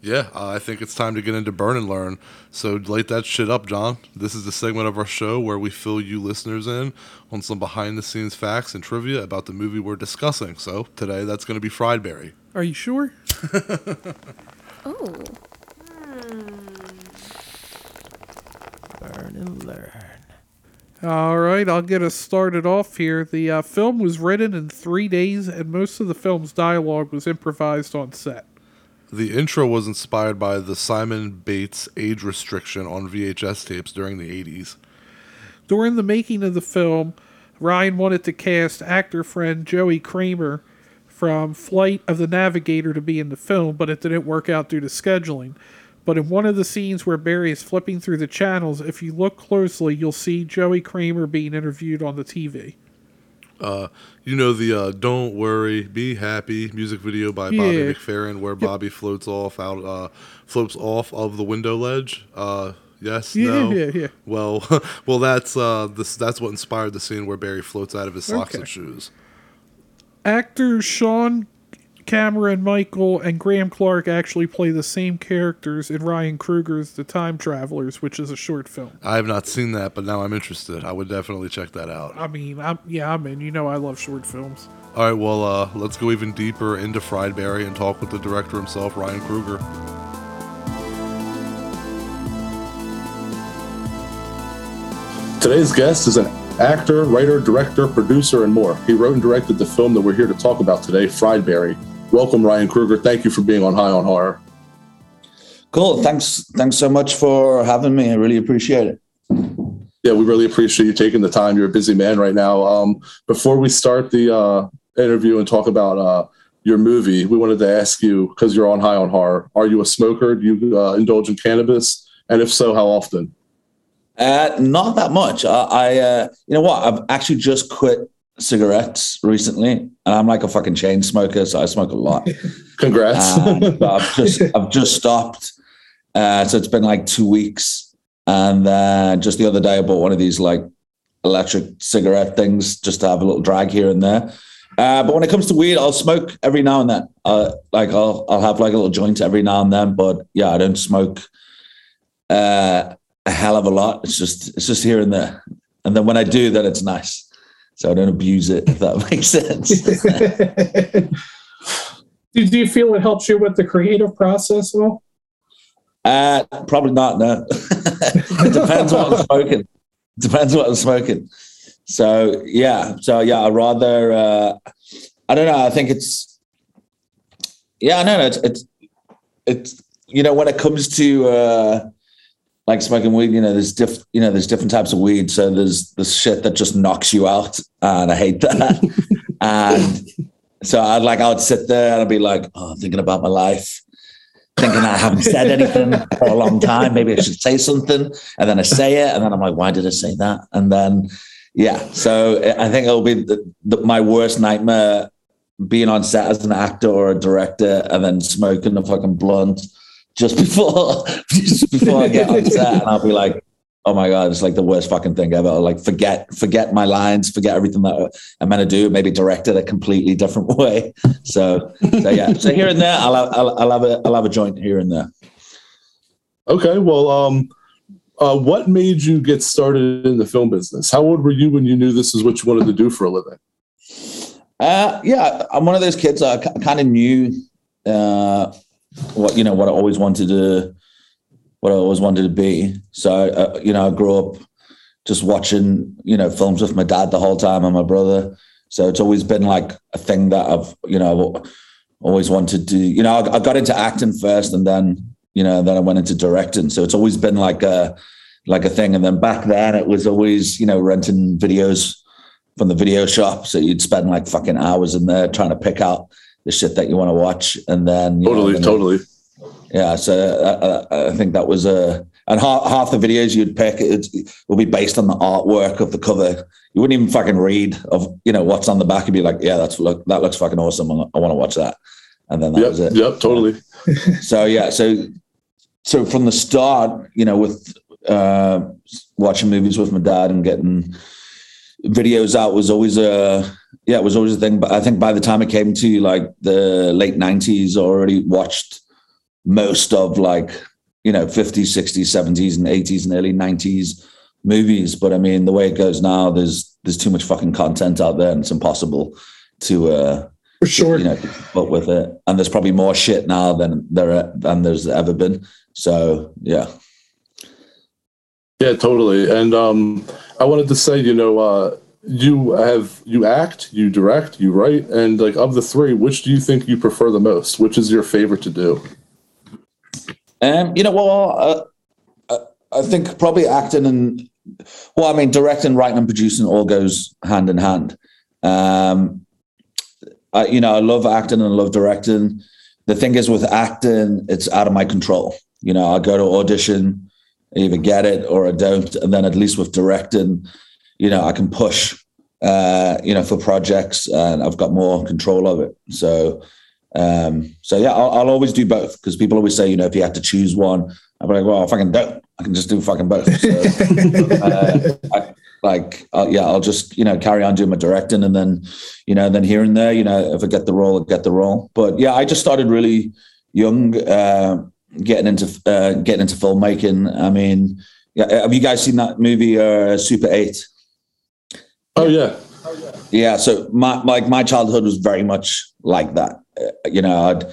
S1: yeah, uh, I think it's time to get into burn and learn. So light that shit up, John. This is the segment of our show where we fill you listeners in on some behind the scenes facts and trivia about the movie we're discussing. So today that's going to be Fried Barry.
S2: Are you sure?
S4: Oh,
S3: Learn and learn.
S2: All right, I'll get us started off here. The uh, film was written in three days, and most of the film's dialogue was improvised on set.
S1: The intro was inspired by the Simon Bates age restriction on VHS tapes during the 80s.
S2: During the making of the film, Ryan wanted to cast actor friend Joey Cramer from Flight of the Navigator to be in the film, but it didn't work out due to scheduling. But in one of the scenes where Barry is flipping through the channels, if you look closely, you'll see Joey Cramer being interviewed on the TV.
S1: You know the uh, "Don't Worry, Be Happy" music video by Bobby
S2: Yeah.
S1: McFerrin, where Bobby floats off out, uh, floats off of the window ledge. Uh, yes,
S2: Yeah,
S1: no.
S2: yeah, yeah.
S1: Well, well, that's uh, this. That's what inspired the scene where Barry floats out of his socks
S2: Okay.
S1: and shoes.
S2: Actor Sean Cameron Michael and Graham Clark actually play the same characters in Ryan Kruger's The Time Travelers, which is a short film.
S1: I have not seen that, but now I'm interested. I would definitely check that out.
S2: I mean, I'm yeah, I'm in. You know, I love short films.
S1: All right, well, uh, let's go even deeper into Fried Barry and talk with the director himself, Ryan Kruger.
S5: Today's guest is an actor, writer, director, producer, and more. He wrote and directed the film that we're here to talk about today, Fried Barry. Welcome, Ryan Kruger. Thank you for being on High on Horror.
S6: Cool. Thanks. Thanks so much for having me. I really appreciate it.
S5: Yeah, we really appreciate you taking the time. You're a busy man right now. Um, before we start the uh, interview and talk about uh, your movie, we wanted to ask you because you're on High on Horror. Are you a smoker? Do you uh, indulge in cannabis? And if so, how often?
S6: Uh, not that much. I, I uh, you know what? I've actually just quit cigarettes recently, and I'm like a fucking chain smoker, so I smoke a lot.
S5: Congrats.
S6: Um, but I've just I've just stopped. Uh, so it's been like two weeks, and uh, just the other day I bought one of these like electric cigarette things just to have a little drag here and there. Uh, but when it comes to weed, I'll smoke every now and then. Uh, like I'll I'll have like a little joint every now and then. But yeah, I don't smoke uh, a hell of a lot. It's just it's just here and there. And then when I do, then it's nice. So I don't abuse it. If that makes sense.
S7: do, do you feel it helps you with the creative process at all?
S6: Uh, probably not. No, it depends what I'm smoking. Depends what I'm smoking. So yeah, so yeah, I rather. Uh, I don't know. I think it's. Yeah, no, no, it's it's it's you know when it comes to uh, like smoking weed, you know, there's diff, you know, there's different types of weed. So there's this shit that just knocks you out, and I hate that. and so I'd like I would sit there and I'd be like, oh, I'm thinking about my life thinking I haven't said anything for a long time. Maybe I should say something. And then I say it. And then I'm like, why did I say that? And then, yeah. So I think it'll be the, the, my worst nightmare being on set as an actor or a director and then smoking a fucking blunt just before, just before I get on set. And I'll be like, oh my god, it's like the worst fucking thing ever. I'll like forget, forget my lines, forget everything that I'm to do. Maybe direct it a completely different way. So, so yeah. So here and there, I'll have, I'll, I'll have a I'll have a joint here and there.
S5: Okay, well, um, uh, what made you get started in the film business? How old were you when you knew this is what you wanted to do for a living?
S6: Uh, yeah, I'm one of those kids. I kind of knew uh, what you know what I always wanted to what I always wanted to be. So uh, you know, I grew up just watching you know films with my dad the whole time and my brother. So it's always been like a thing that I've you know always wanted to. You know, I, I got into acting first, and then you know then I went into directing. So it's always been like a like a thing. And then back then it was always you know renting videos from the video shop. So you'd spend like fucking hours in there trying to pick out the shit that you want to watch, and then
S5: totally,
S6: know,
S5: totally.
S6: Yeah, so I, I, think that was a and half, half the videos you'd pick it will be based on the artwork of the cover. You wouldn't even fucking read of you know what's on the back. You'd be like, yeah, that's look that looks fucking awesome. I want to watch that, and then that
S5: yep,
S6: was it.
S5: Yep, totally.
S6: so yeah, so so from the start, you know, with uh, watching movies with my dad and getting videos out was always a yeah, it was always a thing. But I think by the time it came to like the late nineties, I already watched most of like you know 50s 60s 70s and 80s and early 90s movies. But i mean the way it goes now there's there's too much fucking content out there and it's impossible to uh
S7: for sure.
S6: you know put with it. And there's probably more shit now than there than there's ever been. So yeah.
S5: Yeah totally. And um i wanted to say you know uh you have you act you direct you write and like of the three which do you think you prefer the most which is your favorite to do
S6: um, you know, well, uh, I think probably acting and well, I mean, directing, writing, and producing all goes hand in hand. Um, I, you know, I love acting and I love directing. The thing is, with acting, it's out of my control. You know, I go to audition, I either get it or I don't, and then at least with directing, you know, I can push, uh, you know, for projects, and I've got more control of it. So um, so yeah, I'll, I'll always do both because people always say, you know, if you had to choose one, I'm like, well, if I can do, I can just do fucking both. So, uh, I, like, uh, yeah, I'll just you know carry on doing my directing, and then you know, then here and there, you know, if I get the role, I get the role. But yeah, I just started really young, uh, getting into uh, getting into filmmaking. I mean, yeah, have you guys seen that movie, uh, Super Eight?
S5: Oh yeah.
S6: Yeah, so my like my childhood was very much like that. Uh, you know, I'd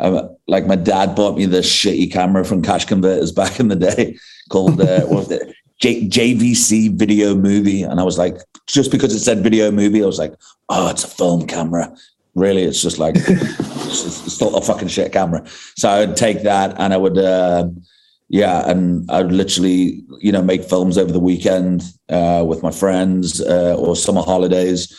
S6: uh, like my dad bought me this shitty camera from Cash Converters back in the day called uh, what was it? J- JVC Video Movie, and I was like, just because it said video movie, I was like, oh, it's a film camera. Really, it's just like it's, a fucking shit camera. So I would take that and I would. Uh, yeah, and I'd literally, you know, make films over the weekend uh, with my friends uh, or summer holidays,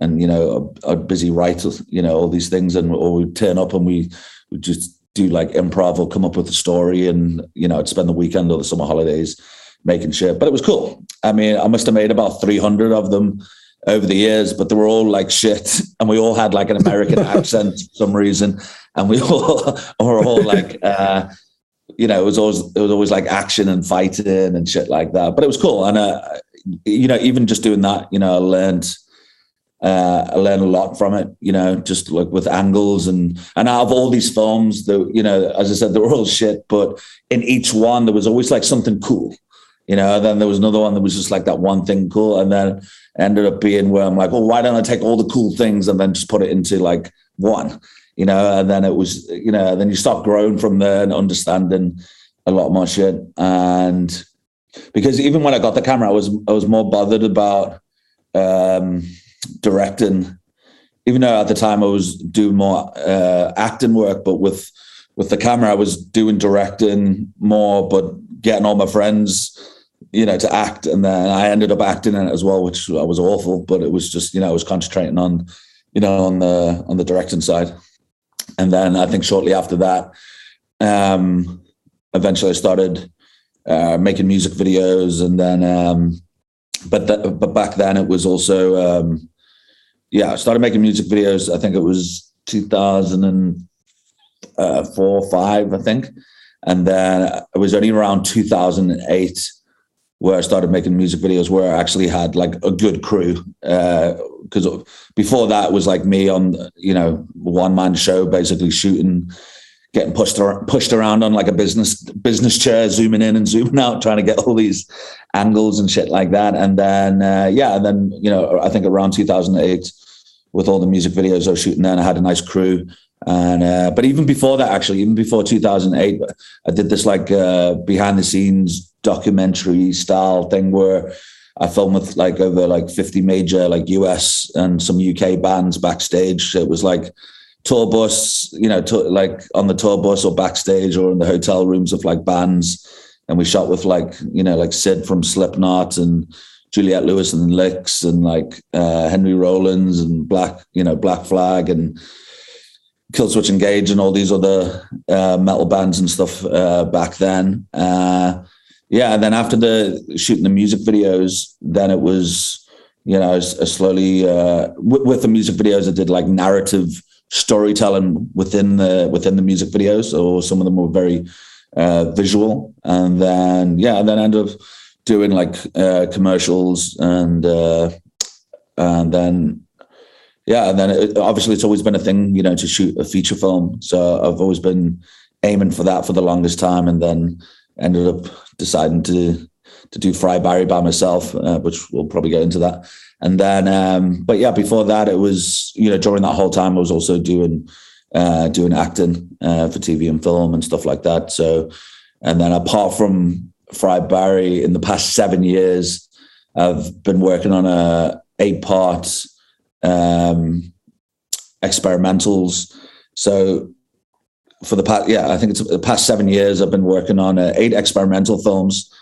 S6: and you know, I'd busy write, you know, all these things, and or we'd turn up and we would just do like improv or come up with a story, and you know, I'd spend the weekend or the summer holidays making shit. But it was cool. I mean, I must have made about three hundred of them over the years, but they were all like shit, and we all had like an American accent for some reason, and we all were all like. Uh, you know, it was always it was always like action and fighting and shit like that. But it was cool, and uh, you know, even just doing that, you know, I learned Uh, I learned a lot from it, you know, just like with angles and and out of all these films, the you know, as I said, they were all shit, but in each one there was always like something cool, you know. Then there was another one that was just like that one thing cool, and then ended up being where I'm like, well, why don't I take all the cool things and then just put it into like one, you know? And then it was, you know, then you start growing from there and understanding a lot more shit. And because even when I got the camera, I was I was more bothered about um, directing, even though at the time I was doing more uh, acting work, but with with the camera, I was doing directing more, but getting all my friends, you know, to act, and then I ended up acting in it as well, which I was awful. But it was just, you know, I was concentrating on, you know, on the on the directing side, and then I think shortly after that, um, eventually I started uh, making music videos, and then, um, but the, but back then it was also, um, yeah, I started making music videos. I think it was 2004, five, I think, and then it was only around 2008 where I started making music videos where I actually had like a good crew. Because uh, before that was like me on, you know, one man show, basically shooting getting pushed around, pushed around on like a business business chair, zooming in and zooming out, trying to get all these angles and shit like that. And then uh, yeah, and then you know I think around 2008, with all the music videos I was shooting, then I had a nice crew. And uh, but even before that, actually, even before 2008, I did this like uh, behind the scenes documentary style thing where I filmed with like over like 50 major like US and some UK bands backstage. It was like tour bus, you know, to, like on the tour bus or backstage or in the hotel rooms of like bands. And we shot with like, you know, like Sid from Slipknot and Juliette Lewis and Licks and like uh, Henry Rollins and Black, you know, Black Flag and Killswitch Engage and all these other uh, metal bands and stuff uh, back then. Uh, yeah, and then after the shooting the music videos, then it was, you know, slowly uh, with, with the music videos, I did like narrative storytelling within the within the music videos, or some of them were very uh, visual. And then yeah, and then I ended up doing like uh, commercials and and then yeah, and then it, obviously it's always been a thing, you know, to shoot a feature film. So I've always been aiming for that for the longest time, and then ended up deciding to to do Fried Barry by myself, uh, which we'll probably get into that. And then, um, but yeah, before that, it was you know during that whole time I was also doing uh, doing acting uh, for TV and film and stuff like that. So, and then apart from Fried Barry, in the past seven years, I've been working on a eight part um, experimentals. So for the past, yeah, I think it's the past seven years, I've been working on uh, eight experimental films.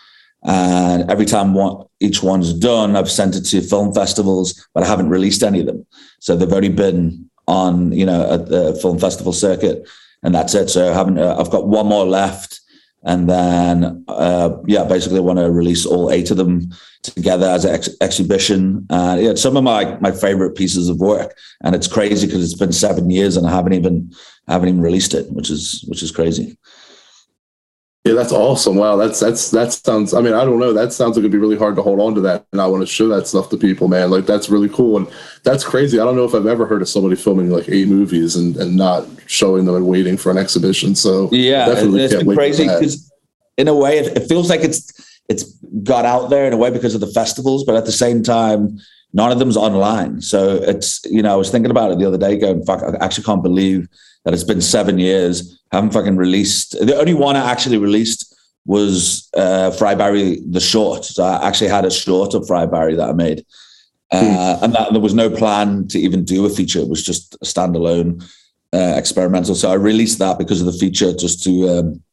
S6: And every time one, each one's done, I've sent it to film festivals, but I haven't released any of them. So they've already been on, you know, at the film festival circuit, and that's it. So I haven't. Uh, I've got one more left, and then uh, yeah, basically I want to release all eight of them together as an ex- exhibition. And yeah, some of my my favorite pieces of work, and it's crazy because it's been seven years and I haven't even haven't even released it, which is which is crazy.
S5: Yeah, that's awesome. Wow, that's that's that sounds. I mean, I don't know. That sounds like it'd be really hard to hold on to that, and I want to show that stuff to people, man. Like that's really cool, and that's crazy. I don't know if I've ever heard of somebody filming like eight movies and and not showing them and waiting for an exhibition. So
S6: yeah,
S5: definitely
S6: it's been crazy because in a way it, it feels like it's it's got out there in a way because of the festivals, but at the same time, none of them's online. So it's you know I was thinking about it the other day, going fuck, I actually can't believe that it's been seven years. I haven't fucking released. The only one I actually released was uh, Fried Barry the short. So I actually had a short of Fried Barry that I made, uh, and that there was no plan to even do a feature. It was just a standalone uh, experimental. So I released that because of the feature, just to um,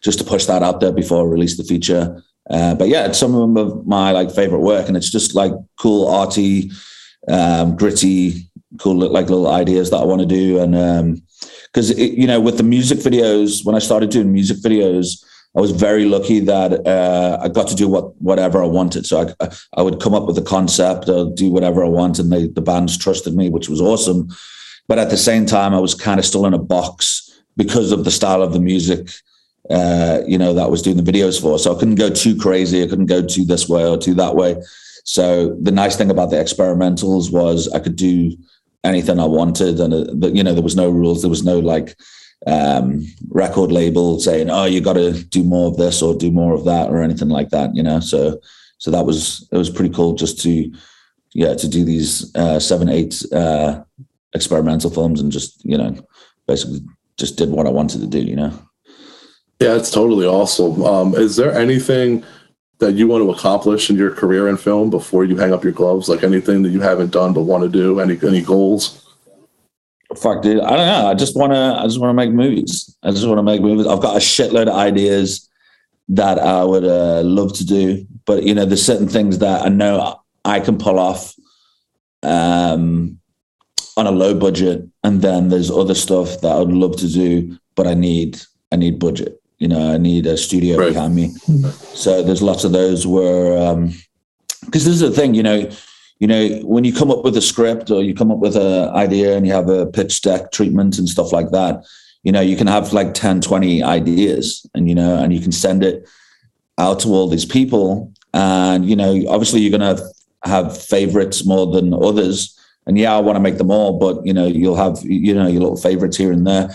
S6: just to push that out there before I release the feature. Uh, but yeah, it's some of my like favorite work, and it's just like cool, arty, um, gritty, cool like little ideas that I want to do, and because you know with the music videos, when I started doing music videos. I was very lucky that uh, I got to do what whatever I wanted. So I, I would come up with a concept, or do whatever I want, and they, the bands trusted me, which was awesome. But at the same time, I was kind of still in a box because of the style of the music, uh, you know, that I was doing the videos for. So I couldn't go too crazy. I couldn't go too this way or too that way. So the nice thing about the experimentals was I could do anything I wanted, and uh, you know there was no rules. There was no like um, record label saying, "Oh, you got to do more of this or do more of that" or anything like that. You know, so so that was it was pretty cool just to yeah to do these uh, seven eight uh, experimental films and just you know basically just did what I wanted to do. You know.
S5: Yeah, it's totally awesome. Um, is there anything that you want to accomplish in your career in film before you hang up your gloves? Like anything that you haven't done but want to do? Any any goals?
S6: Fuck, dude. I don't know. I just want to. I just want to make movies. I just want to make movies. I've got a shitload of ideas that I would uh, love to do, but you know, there's certain things that I know I can pull off um, on a low budget, and then there's other stuff that I would love to do, but I need I need budget. You know, I need a studio
S5: Right.
S6: behind me. So there's lots of those where, um, because this is the thing, you know, you know, when you come up with a script or you come up with an idea and you have a pitch deck treatment and stuff like that, you know, you can have like 10, 20 ideas and, you know, and you can send it out to all these people. And, you know, obviously you're going to have favorites more than others. And yeah, I want to make them all, but, you know, you'll have, you know, your little favorites here and there.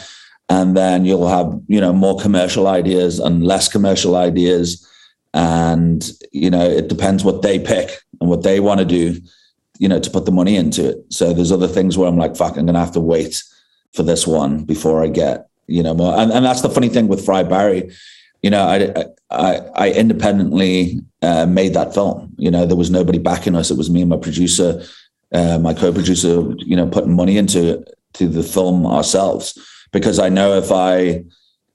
S6: And then you'll have, you know, more commercial ideas and less commercial ideas. And you know it depends what they pick and what they want to do you know to put the money into it. So there's other things where i'm like fuck i'm gonna have to wait for this one before i get you know more. And, and that's the funny thing with Fried Barry. You know i i, I independently uh, made that film. You know there was nobody backing us. It was me and my producer uh, my co-producer you know putting money into to the film ourselves because i know if i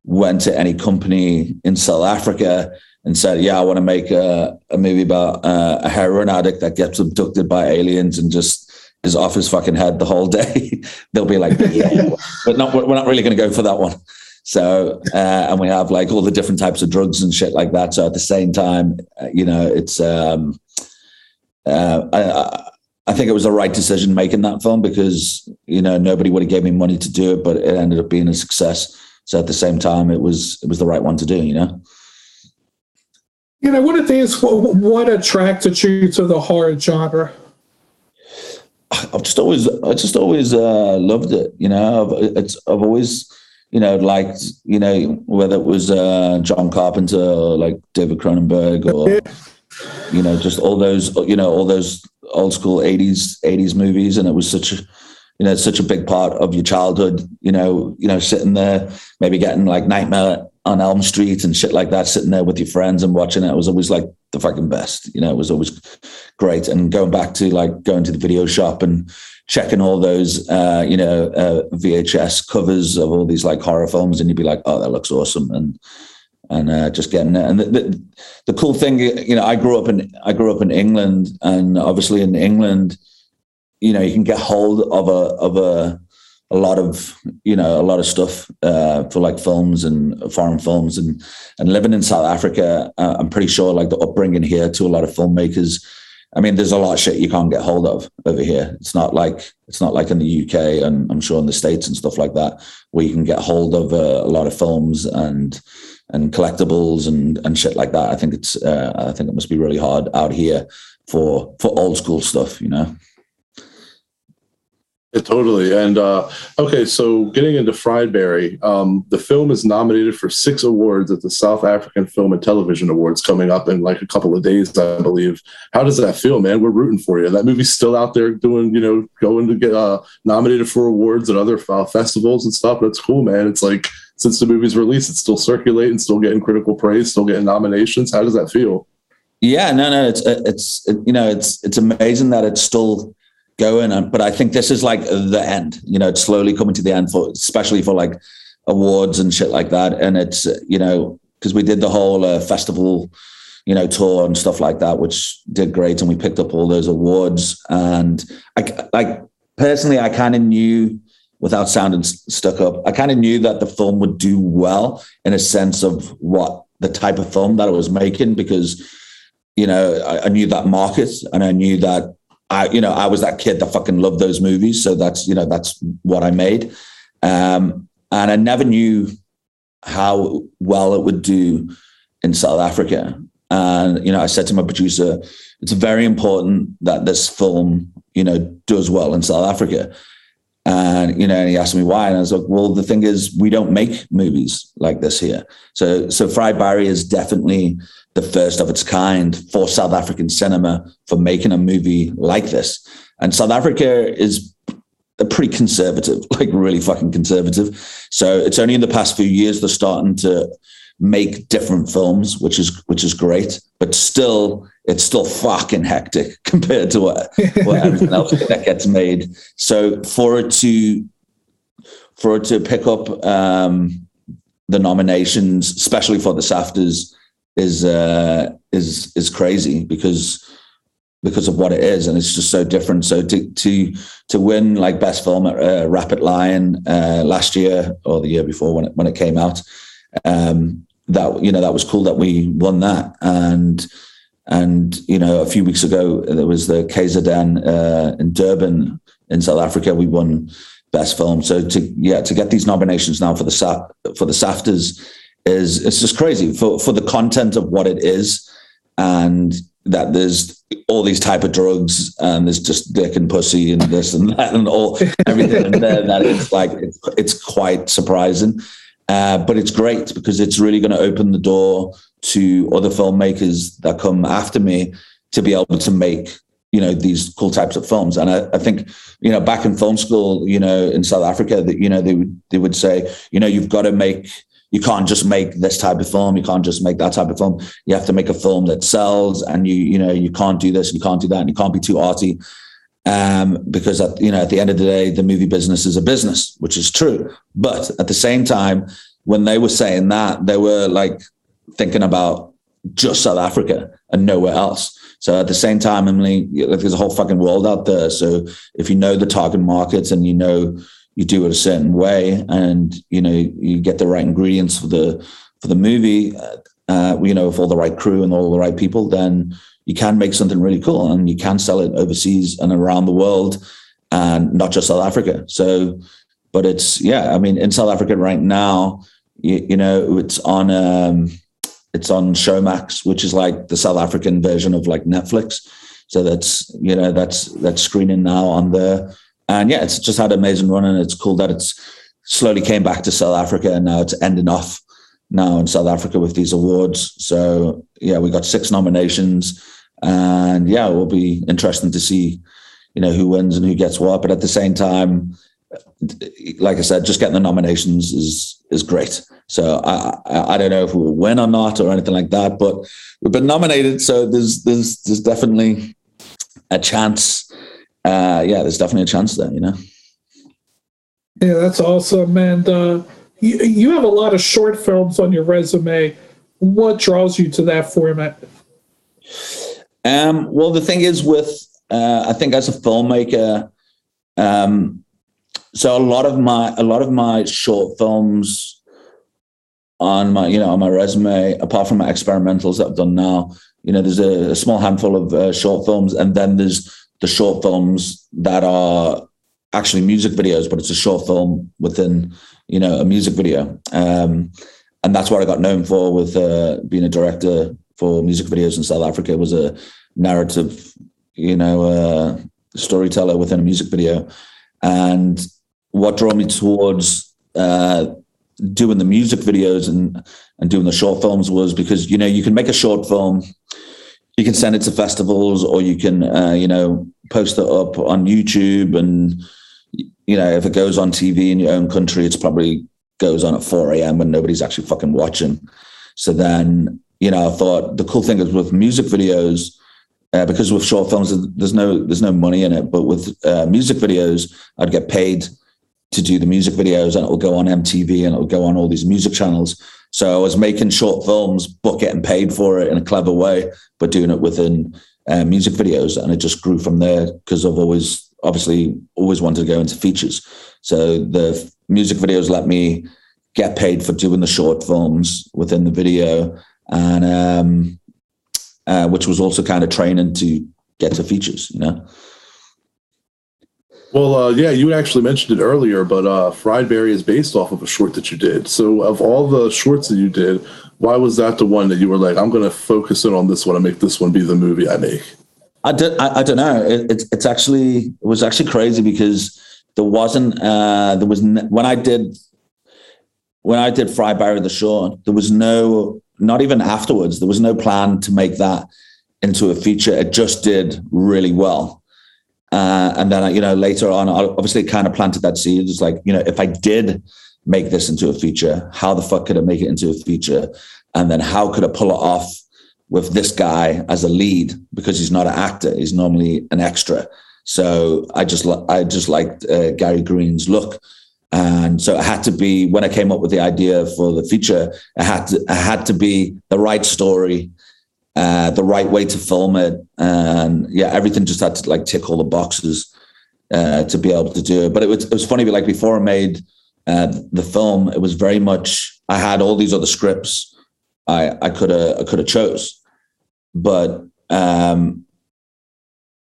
S6: went to any company in south africa and said, "Yeah, I want to make a, a movie about uh, a heroin addict that gets abducted by aliens and just is off his fucking head the whole day." They'll be like, "Yeah, but not, we're not really going to go for that one." So, uh, and we have like all the different types of drugs and shit like that. So at the same time, uh, you know, it's um, uh, I, I- I think it was the right decision making that film because you know nobody would have gave me money to do it, but it ended up being a success. So at the same time, it was it was the right one to do. You know.
S7: You know, what it is, what, what attracted you to the horror genre?
S6: I've just always, I just always uh, loved it. You know, I've, it's, I've always, you know, liked, you know, whether it was uh, John Carpenter or like David Cronenberg or, you know, just all those, you know, all those old school '80s '80s movies, and it was such a, you know, such a big part of your childhood. You know, you know, sitting there, maybe getting like Nightmare on Elm Street and shit like that, sitting there with your friends and watching it. It was always like the fucking best. You know, it was always great. And going back to like going to the video shop and checking all those, uh, you know, uh, VHS covers of all these like horror films, and you'd be like, oh, that looks awesome, and and uh, just getting it. And the, the the cool thing, you know, I grew up in I grew up in England, and obviously in England, you know, you can get hold of a of a a lot of you know a lot of stuff uh, for like films and foreign films and and living in South Africa, uh, I'm pretty sure like the upbringing here to a lot of filmmakers. I mean, there's a lot of shit you can't get hold of over here. It's not like it's not like in the UK and I'm sure in the states and stuff like that where you can get hold of uh, a lot of films and and collectibles and and shit like that. I think it's uh, I think it must be really hard out here for for old school stuff, you know.
S5: Yeah, totally. And uh, okay, so getting into Fried Barry, um, the film is nominated for six awards at the South African Film and Television Awards coming up in like a couple of days, I believe. How does that feel, man? We're rooting for you. That movie's still out there doing, you know, going to get uh, nominated for awards at other uh, festivals and stuff. That's cool, man. It's like since the movie's released, it's still circulating, still getting critical praise, still getting nominations. How does that feel?
S6: Yeah, no, no, it's uh, it's uh, you know it's it's amazing that it's still going, and but I think this is like the end. You know, it's slowly coming to the end for especially for like awards and shit like that. And it's uh, you know because we did the whole uh, festival, you know, tour and stuff like that, which did great, and we picked up all those awards. And I like personally, I kind of knew without sounding stuck up, I kind of knew that the film would do well in a sense of what the type of film that it was making because you know, I, I knew that market and I knew that I, you know, I was that kid that fucking loved those movies. So that's, you know, that's what I made. Um, and I never knew how well it would do in South Africa. And you know, I said to my producer, it's very important that this film, you know, does well in South Africa. And you know, and he asked me why, and I was like, "Well, the thing is, we don't make movies like this here. So, so Fried Barry is definitely the first of its kind for South African cinema for making a movie like this. And South Africa is a pretty conservative, like really fucking conservative. So it's only in the past few years they're starting to make different films, which is which is great. But still, it's still fucking hectic compared to what, what everything else that gets made. So for it to for it to pick up um, the nominations, especially for the SAFTAs, is uh, is is crazy because because of what it is, and it's just so different. So to to to win like best film at uh, Rapid Lion uh, last year or the year before when it when it came out, um, that you know that was cool that we won that, and and you know a few weeks ago there was the KZN uh, in Durban in South Africa. We won best film. So to yeah to get these nominations now for the Sa- for the SAFTAs is it's just crazy for for the content of what it is and that there's all these type of drugs and there's just dick and pussy and this and that and all everything in there that it's like it's, it's quite surprising uh, but it's great because it's really going to open the door to other filmmakers that come after me to be able to make you know these cool types of films. And I, I think you know back in film school you know in south africa that you know they would they would say you know you've got to make you can't just make this type of film you can't just make that type of film. You have to make a film that sells and you you know you can't do this you can't do that and you can't be too arty um, because at, you know at the end of the day the movie business is a business which is true but at the same time when they were saying that they were like thinking about just south africa and nowhere else so at the same time, Emily, there's a whole fucking world out there. So if you know the target markets and you know you do it a certain way, and you know you get the right ingredients for the for the movie, uh, you know, with all the right crew and all the right people, then you can make something really cool, and you can sell it overseas and around the world, and not just South Africa. So, but it's yeah, I mean, in South Africa right now, you, you know, it's on. Um, it's on Showmax, which is like the South African version of like Netflix. So that's you know that's that's screening now on there, and yeah, it's just had an amazing run, and it's cool that it's slowly came back to South Africa, and now it's ending off now in South Africa with these awards. So yeah, we got six nominations, and yeah, it will be interesting to see you know who wins and who gets what. But at the same time, like I said, just getting the nominations is is great. So I, I, don't know if we'll win or not or anything like that, but we've been nominated, so there's there's there's definitely a chance. Uh, yeah, there's definitely a chance there. You know.
S7: Yeah, that's awesome. And uh, you, you have a lot of short films on your resume. What draws you to that format?
S6: Um, well, the thing is, with uh, I think as a filmmaker, um, so a lot of my a lot of my short films on my you know on my resume apart from my experimentals that i've done now you know there's a, a small handful of uh, short films and then there's the short films that are actually music videos but it's a short film within you know a music video. Um, and that's what i got known for with uh, being a director for music videos in south africa was a narrative you know uh, storyteller within a music video. And what drew me towards uh, doing the music videos and and doing the short films was because you know you can make a short film you can send it to festivals or you can uh, you know post it up on youtube and you know if it goes on tv in your own country it's probably goes on at 4 a.m when nobody's actually fucking watching. So then you know i thought the cool thing is with music videos uh, because with short films there's no there's no money in it but with uh, music videos i'd get paid to do the music videos and it will go on MTV and it will go on all these music channels. So I was making short films, but getting paid for it in a clever way, but doing it within uh, music videos. And it just grew from there because I've always, obviously, always wanted to go into features. So the music videos let me get paid for doing the short films within the video. And, um, uh, which was also kind of training to get to features, you know?
S5: Well, uh, yeah, you actually mentioned it earlier, but uh, Fried Barry is based off of a short that you did. So, of all the shorts that you did, why was that the one that you were like, I'm going to focus in on this one and make this one be the movie I make?
S6: I don't, I, I don't know. It, it's it's actually it was actually crazy because there wasn't uh, there was n- when I did when I did Fried Barry the Short, there was no not even afterwards there was no plan to make that into a feature. It just did really well. Uh, and then, you know, later on, I obviously kind of planted that seed. It's like, you know, if I did make this into a feature, how the fuck could I make it into a feature? And then how could I pull it off with this guy as a lead? Because he's not an actor; he's normally an extra. So I just, I just liked uh, Gary Green's look, and so it had to be when I came up with the idea for the feature. It had to, it had to be the right story, uh, the right way to film it, and yeah, everything just had to like tick all the boxes uh, to be able to do it. But it was it was funny, like before I made uh, the film, it was very much I had all these other scripts I I could have I could have chose, but um,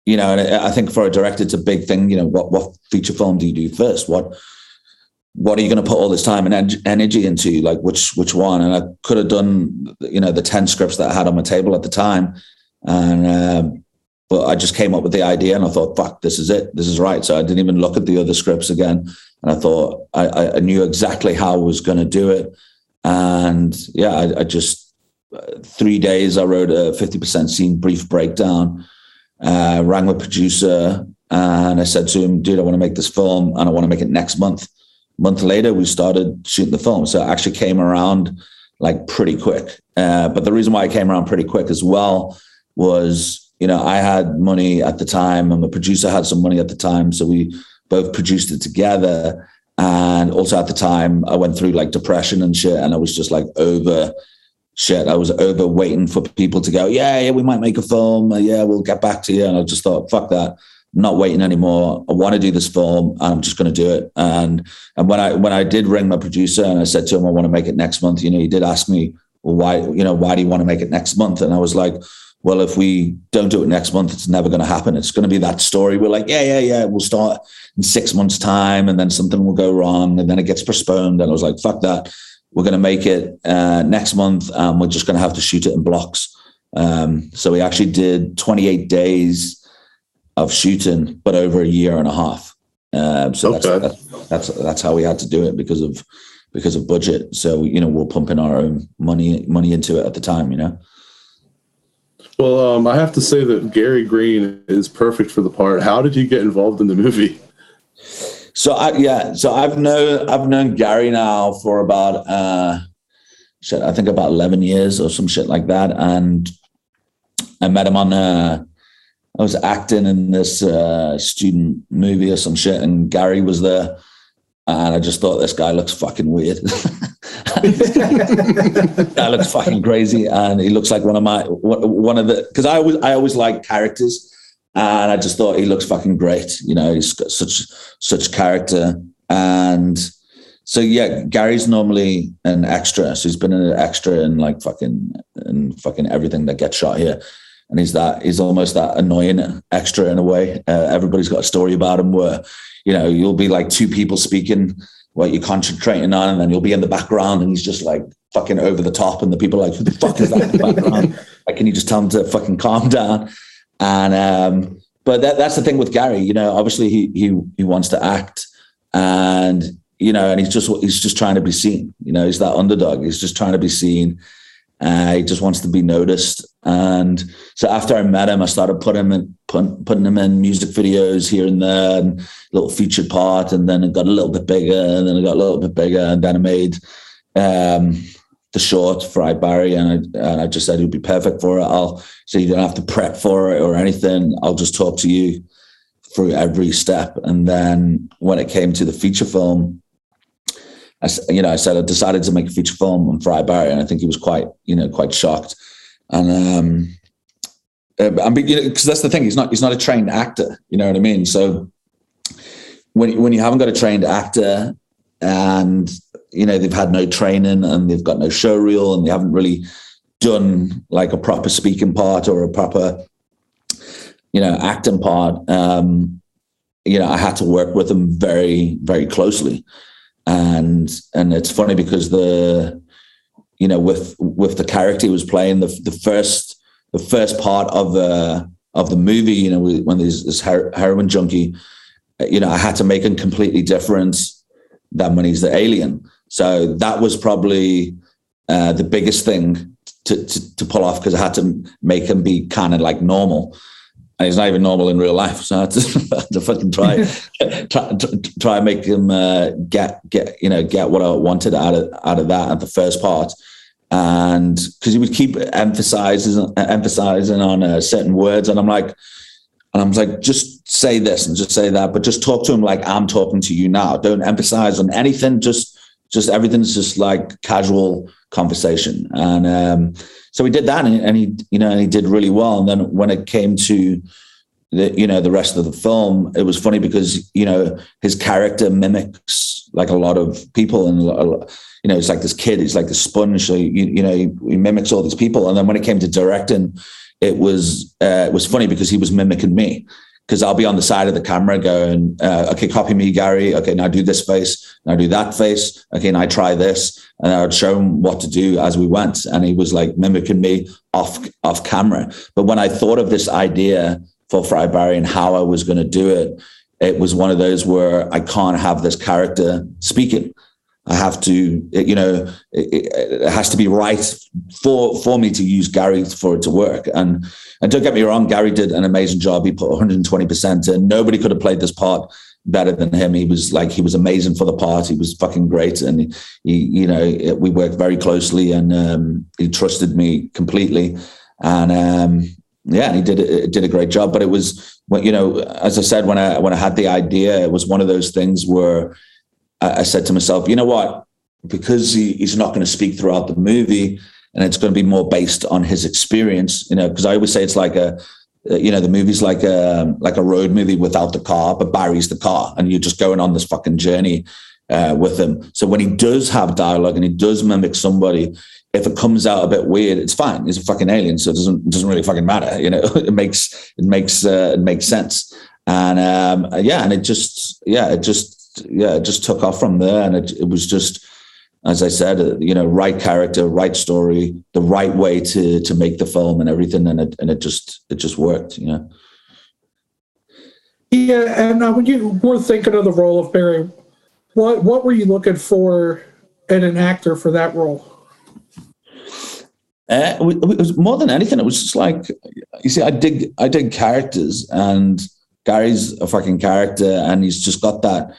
S6: you know, and I think for a director, it's a big thing. You know, what what feature film do you do first? What what are you going to put all this time and en- energy into? Like which which one? And I could have done you know the ten scripts that I had on my table at the time, and um, but I just came up with the idea and I thought, fuck, this is it, this is right. So I didn't even look at the other scripts again, and I thought I, I- knew exactly how I was going to do it, and yeah, I, I just uh, three days I wrote a fifty percent scene brief breakdown, uh, rang the producer, and I said to him, dude, I want to make this film and I want to make it next month month later we started shooting the film. So it actually came around like pretty quick. Uh, but the reason why it came around pretty quick as well was you know i had money at the time and the producer had some money at the time. So we both produced it together. And also at the time i went through like depression and shit. And i was just like over shit. I was over waiting for people to go yeah yeah we might make a film. Yeah we'll get back to you. And i just thought fuck that not waiting anymore. I want to do this film, I'm just going to do it. And and when I when I did ring my producer and I said to him, I want to make it next month. You know, he did ask me, well, why? You know, why do you want to make it next month? And I was like, well, if we don't do it next month, it's never going to happen. It's going to be that story. We're like, yeah, yeah, yeah. We'll start in six months' time, and then something will go wrong, and then it gets postponed. And I was like, fuck that. We're going to make it uh, next month, and we're just going to have to shoot it in blocks. Um, so we actually did 28 days of shooting, but over a year and a half. Um, so
S5: Okay.
S6: that's, that's that's that's how we had to do it because of because of budget. So you know we're pumping our own money money into it at the time. You know.
S5: Well, um, I have to say that Gary Green is perfect for the part. How did you get involved in the movie?
S6: So I yeah, so I've known I've known Gary now for about uh shit, I think about eleven years or some shit like that. And I met him on uh I was acting in this uh student movie or some shit and Gary was there. And I just thought this guy looks fucking weird. that looks fucking crazy, and he looks like one of my one of the because I always I always like characters, and I just thought he looks fucking great. You know, he's got such such character, and so yeah, Gary's normally an extra. So he's been an extra in like fucking in fucking everything that gets shot here. And he's that he's almost that annoying extra in a way. Uh, everybody's got a story about him where, you know, you'll be like two people speaking what you're concentrating on, and then you'll be in the background and he's just like fucking over the top, and the people are like, who the fuck is that in the background? like, can you just tell him to fucking calm down? And um, but that, that's the thing with Gary, you know, obviously he he he wants to act and you know, and he's just he's just trying to be seen. You know, he's that underdog. He's just trying to be seen. Uh, he just wants to be noticed. And so after I met him, I started putting him in, put, putting him in music videos here and there, and little featured part. And then it got a little bit bigger, and then it got a little bit bigger, and then I made um, the short Fried Barry, and I, and I just said he'd be perfect for it. I'll so you don't have to prep for it or anything. I'll just talk to you through every step. And then when it came to the feature film, I, you know, I said I decided to make a feature film on Fried Barry, and I think he was quite, you know, quite shocked. And um, uh, I mean, you know, because that's the thing, he's not he's not a trained actor. You know what I mean? So when when you haven't got a trained actor, and you know they've had no training and they've got no show reel and they haven't really done like a proper speaking part or a proper you know acting part um you know, I had to work with him very, very closely. And and it's funny because the you know, with with the character he was playing, the the first the first part of the of the movie, you know, when there's this heroin junkie, you know, I had to make him completely different than when he's the alien. So that was probably uh, the biggest thing to, to, to pull off because I had to make him be kind of like normal. And he's not even normal in real life, so I had to, I had to fucking try, try, try and make him uh, get get you know get what I wanted out of out of that at the first part, and because he would keep emphasizing emphasizing on uh, certain words, and I'm like, and I'm like, just say this and just say that, but just talk to him like I'm talking to you now. Don't emphasize on anything. Just just everything's just like casual conversation. And um, so we did that, and, and he, you know, and he did really well. And then when it came to the, you know, the rest of the film, it was funny because you know his character mimics like a lot of people, and you know, it's like this kid, he's like the sponge. So you, you know, he, he mimics all these people. And then when it came to directing, it was uh, it was funny because he was mimicking me because I'll be on the side of the camera going, uh, okay, copy me, Gary. Okay, now do this face, now do that face. Okay, now try this. And I would show him what to do as we went. And he was like mimicking me off off camera. But when I thought of this idea for Fried Barry and how I was going to do it, it was one of those where I can't have this character speaking. I have to, you know, it, it, has to be right for for me to use Gary for it to work. And and don't get me wrong, Gary did an amazing job. He put 120 percent in. Nobody could have played this part better than him. He was like he was amazing for the part. He was fucking great, and he, you know, we worked very closely, and um, he trusted me completely. And um, yeah, he did did a great job. But it was, you know, as I said when I when I had the idea, it was one of those things where I, said to myself, you know what? Because he, he's not going to speak throughout the movie, and it's going to be more based on his experience. You know, because I always say it's like a you know the movie's like a like a road movie without the car but barry's the car and you're just going on this fucking journey uh, with him so when he does have dialogue and he does mimic somebody if it comes out a bit weird it's fine he's a fucking alien so it doesn't it doesn't really fucking matter you know it makes it makes uh, it makes sense and um, yeah and it just yeah it just yeah, it just took off from there, and it, it was just, as I said, uh, you know, right character, right story, the right way to to make the film and everything, and it and it just it just worked, you know.
S7: Yeah, and uh, when you were thinking of the role of Barry, what what were you looking for in an actor for that role?
S6: Uh, it was more than anything. It was just like you see, I dig I dig characters, and Gary's a fucking character, and he's just got that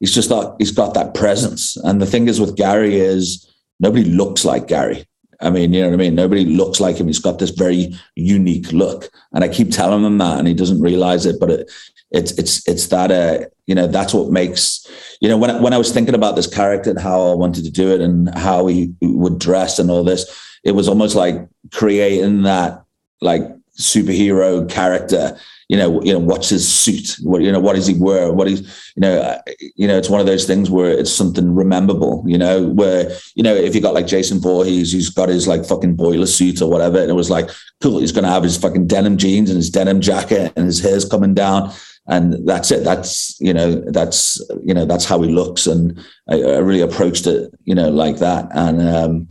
S6: he's just got he's got that presence. And the thing is with Gary is nobody looks like Gary. I mean, you know what I mean? Nobody looks like him. He's got this very unique look. And I keep telling him that and he doesn't realize it, but it, it's it's it's that uh you know that's what makes you know when when I was thinking about this character and how I wanted to do it and how he would dress and all this it was almost like creating that like superhero character you know, you know, what's his suit? What you know, what does he wear? What is you know, uh, you know, it's one of those things where it's something rememberable. You know, where you know, if you got like Jason Voorhees, he's got his like fucking boiler suit or whatever, and it was like cool. He's gonna have his fucking denim jeans and his denim jacket, and his hair's coming down, and that's it. That's you know, that's you know, that's how he looks, and I, I really approached it, you know, like that, and. um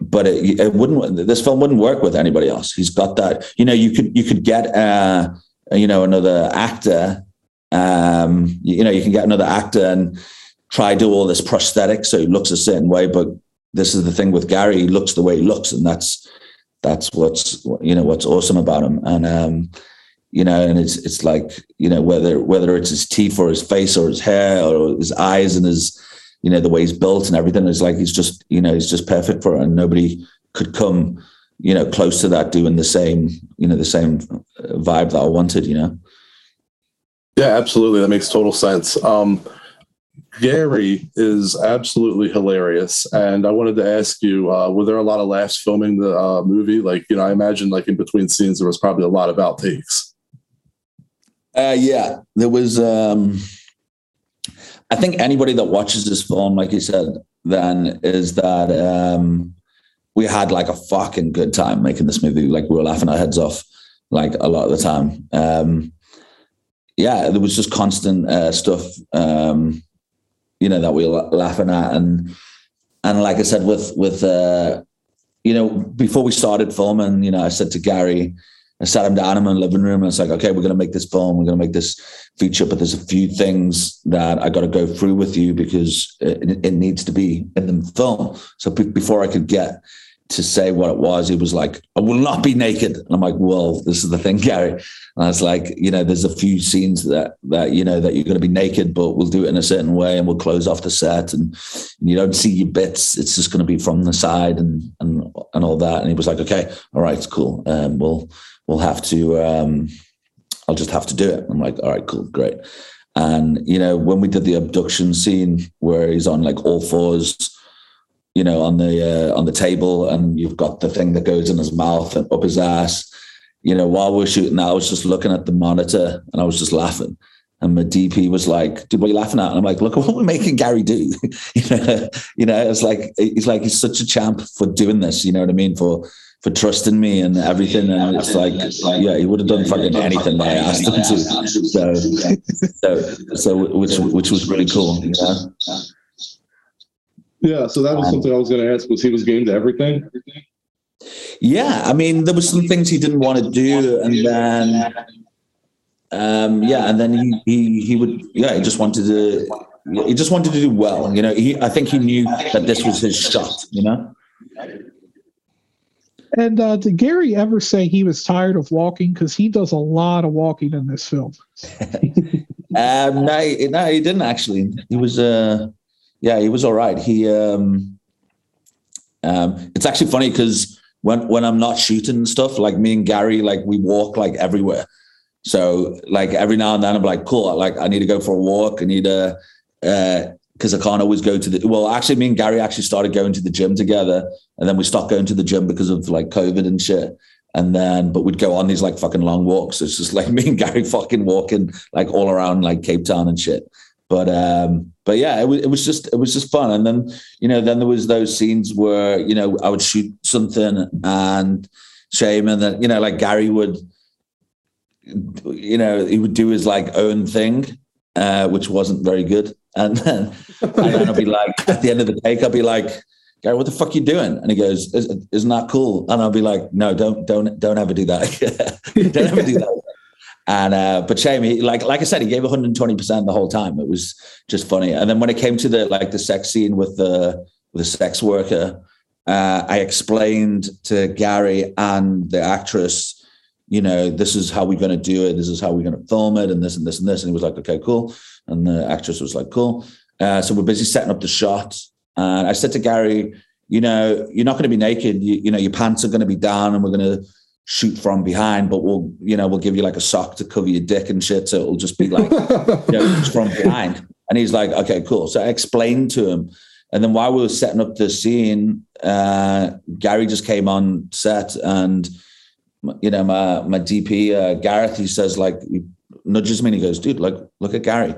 S6: but it, it, wouldn't this film wouldn't work with anybody else he's got that you know you could you could get uh you know another actor um you know you can get another actor and try do all this prosthetic so he looks a certain way but this is the thing with gary he looks the way he looks and that's that's what's you know what's awesome about him. And um you know and it's it's like you know whether whether it's his teeth or his face or his hair or his eyes and his you know the way he's built and everything is like he's just you know he's just perfect for it and nobody could come you know close to that doing the same you know the same vibe that I wanted you know
S5: yeah absolutely that makes total sense um Gary is absolutely hilarious, and I wanted to ask you: uh, Were there a lot of laughs filming the uh, movie? Like, you know, I imagine like in between scenes there was probably a lot of outtakes.
S6: Uh, yeah, there was. Um, I think anybody that watches this film, like you said, then is that um, we had like a fucking good time making this movie. Like we were laughing our heads off, like a lot of the time. Um, yeah, there was just constant uh, stuff, um, you know, that we were laughing at, and and like I said, with with uh, you know, before we started filming, you know, I said to Gary, I sat him down in my living room, and I was like, okay, we're gonna make this film, we're gonna make this feature, but there's a few things that I got to go through with you because it, it needs to be in the film. So be- before I could get to say what it was, he was like, I will not be naked. And I'm like, well, this is the thing, Gary. And I was like, you know, there's a few scenes that that you know that you're going to be naked, but we'll do it in a certain way, and we'll close off the set, and, and you don't see your bits. It's just going to be from the side and and and all that. And he was like, okay, all right, cool. Um, we'll we'll have to. Um, I'll just have to do it. I'm like, all right, cool, great. And you know, when we did the abduction scene where he's on like all fours, you know, on the uh, on the table, and you've got the thing that goes in his mouth and up his ass. You know, while we're shooting, I was just looking at the monitor and I was just laughing. And my DP was like, "Dude, what are you laughing at?" And I'm like, "Look at what we're making Gary do." you know, you know, it's like he's like he's such a champ for doing this. You know what I mean? For for trusting me and everything. And it's like, yeah, he would have done fucking anything that I asked him to. So, so, so which which was really cool. You know?
S5: Yeah, so that was something I was going to ask. Was he was game to everything?
S6: Yeah, I mean, there was some things he didn't want to do, and then, um, yeah, and then he he he would, yeah, he just wanted to, he just wanted to do well. You know, he I think he knew that this was his shot. You know.
S7: And uh, did Gary ever say he was tired of walking? Because he does a lot of walking in this film.
S6: Um, no, no, he didn't actually. He was, uh, yeah, he was all right. He, um, um, it's actually funny because when when I'm not shooting and stuff, like me and Gary, like we walk like everywhere. So like every now and then, I'm like, cool. Like I need to go for a walk. I need to, uh because I can't always go to the. Well, actually, me and Gary actually started going to the gym together, and then we stopped going to the gym because of like COVID and shit. And then, but we'd go on these like fucking long walks. It's just like me and Gary fucking walking like all around like Cape Town and shit. But um, but yeah, it was it was just it was just fun. And then you know, then there was those scenes where you know I would shoot something and shame, and then you know like Gary would, you know, he would do his like own thing, uh, which wasn't very good. And then and then I'll be like, at the end of the take, I'll be like. Gary, what the fuck you doing? And he goes, "Is- "Isn't that cool?" And I'll be like, "No, don't, don't, don't ever do that. don't ever do that." And uh, but he, like like I said, he gave 120 percent the whole time. It was just funny. And then when it came to the like the sex scene with the with the sex worker, uh, I explained to Gary and the actress, you know, this is how we're going to do it. This is how we're going to film it, and this and this and this. And he was like, okay, cool. And the actress was like, cool. Uh, so we're busy setting up the shot. And I said to Gary, you know, you're not going to be naked. You, you know, your pants are going to be down, and we're going to shoot from behind, but we'll, you know, we'll give you like a sock to cover your dick and shit. So it'll just be like, you know, from behind. And he's like, okay, cool. So I explained to him. And then while we were setting up the scene, uh, Gary just came on set and, you know, my, my DP, uh, Gareth, he says like, he nudges me and he goes, dude, like, look at Gary.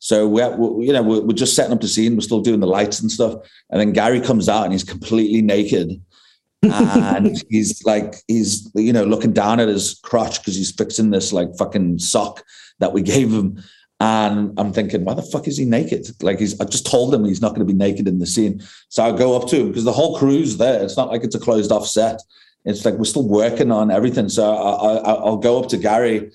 S6: So we're, we you know, we're, we're just setting up the scene. We're still doing the lights and stuff. And then Gary comes out and he's completely naked and he's like he's you know looking down at his crotch because he's fixing this like fucking sock that we gave him. And i'm thinking why the fuck is he naked? Like he's i just told him he's not going to be naked in the scene. So i go up to him because the whole crew's there. It's not like it's a closed off set. It's like we're still working on everything. So I, I, i'll go up to gary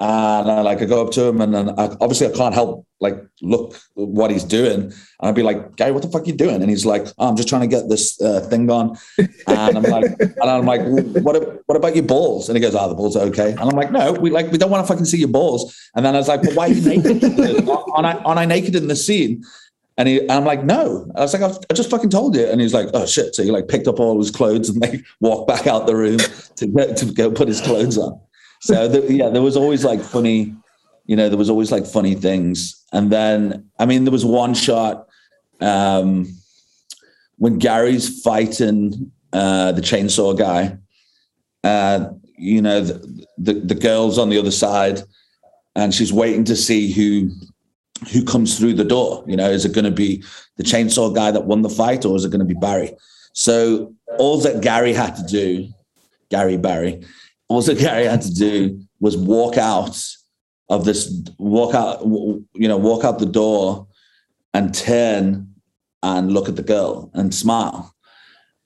S6: and I, like I go up to him, and then I, obviously I can't help like look what he's doing, and I'd be like, "Gary, what the fuck are you doing?" And he's like, oh, "I'm just trying to get this uh, thing on," and I'm like, and I'm like, "What? What about your balls?" And he goes, "Oh, the balls are okay." And I'm like, "No, we like we don't want to fucking see your balls." And then I was like, "But why are you naked? Aren't I, aren't I naked in the scene?" And, he, and I'm like, no. I was like, I just fucking told you. And he's like, oh shit. So he like picked up all his clothes and like walked back out the room to to go put his clothes on. So the, yeah, there was always like funny, you know, there was always like funny things. And then, I mean, there was one shot um, when Gary's fighting uh, the chainsaw guy. Uh, you know, the, the the girl's on the other side, and she's waiting to see who who comes through the door. You know, is it going to be the chainsaw guy that won the fight, or is it going to be Barry? So all that Gary had to do, Gary Barry, all that Gary had to do was walk out of this walk out, you know, walk out the door and turn and look at the girl and smile.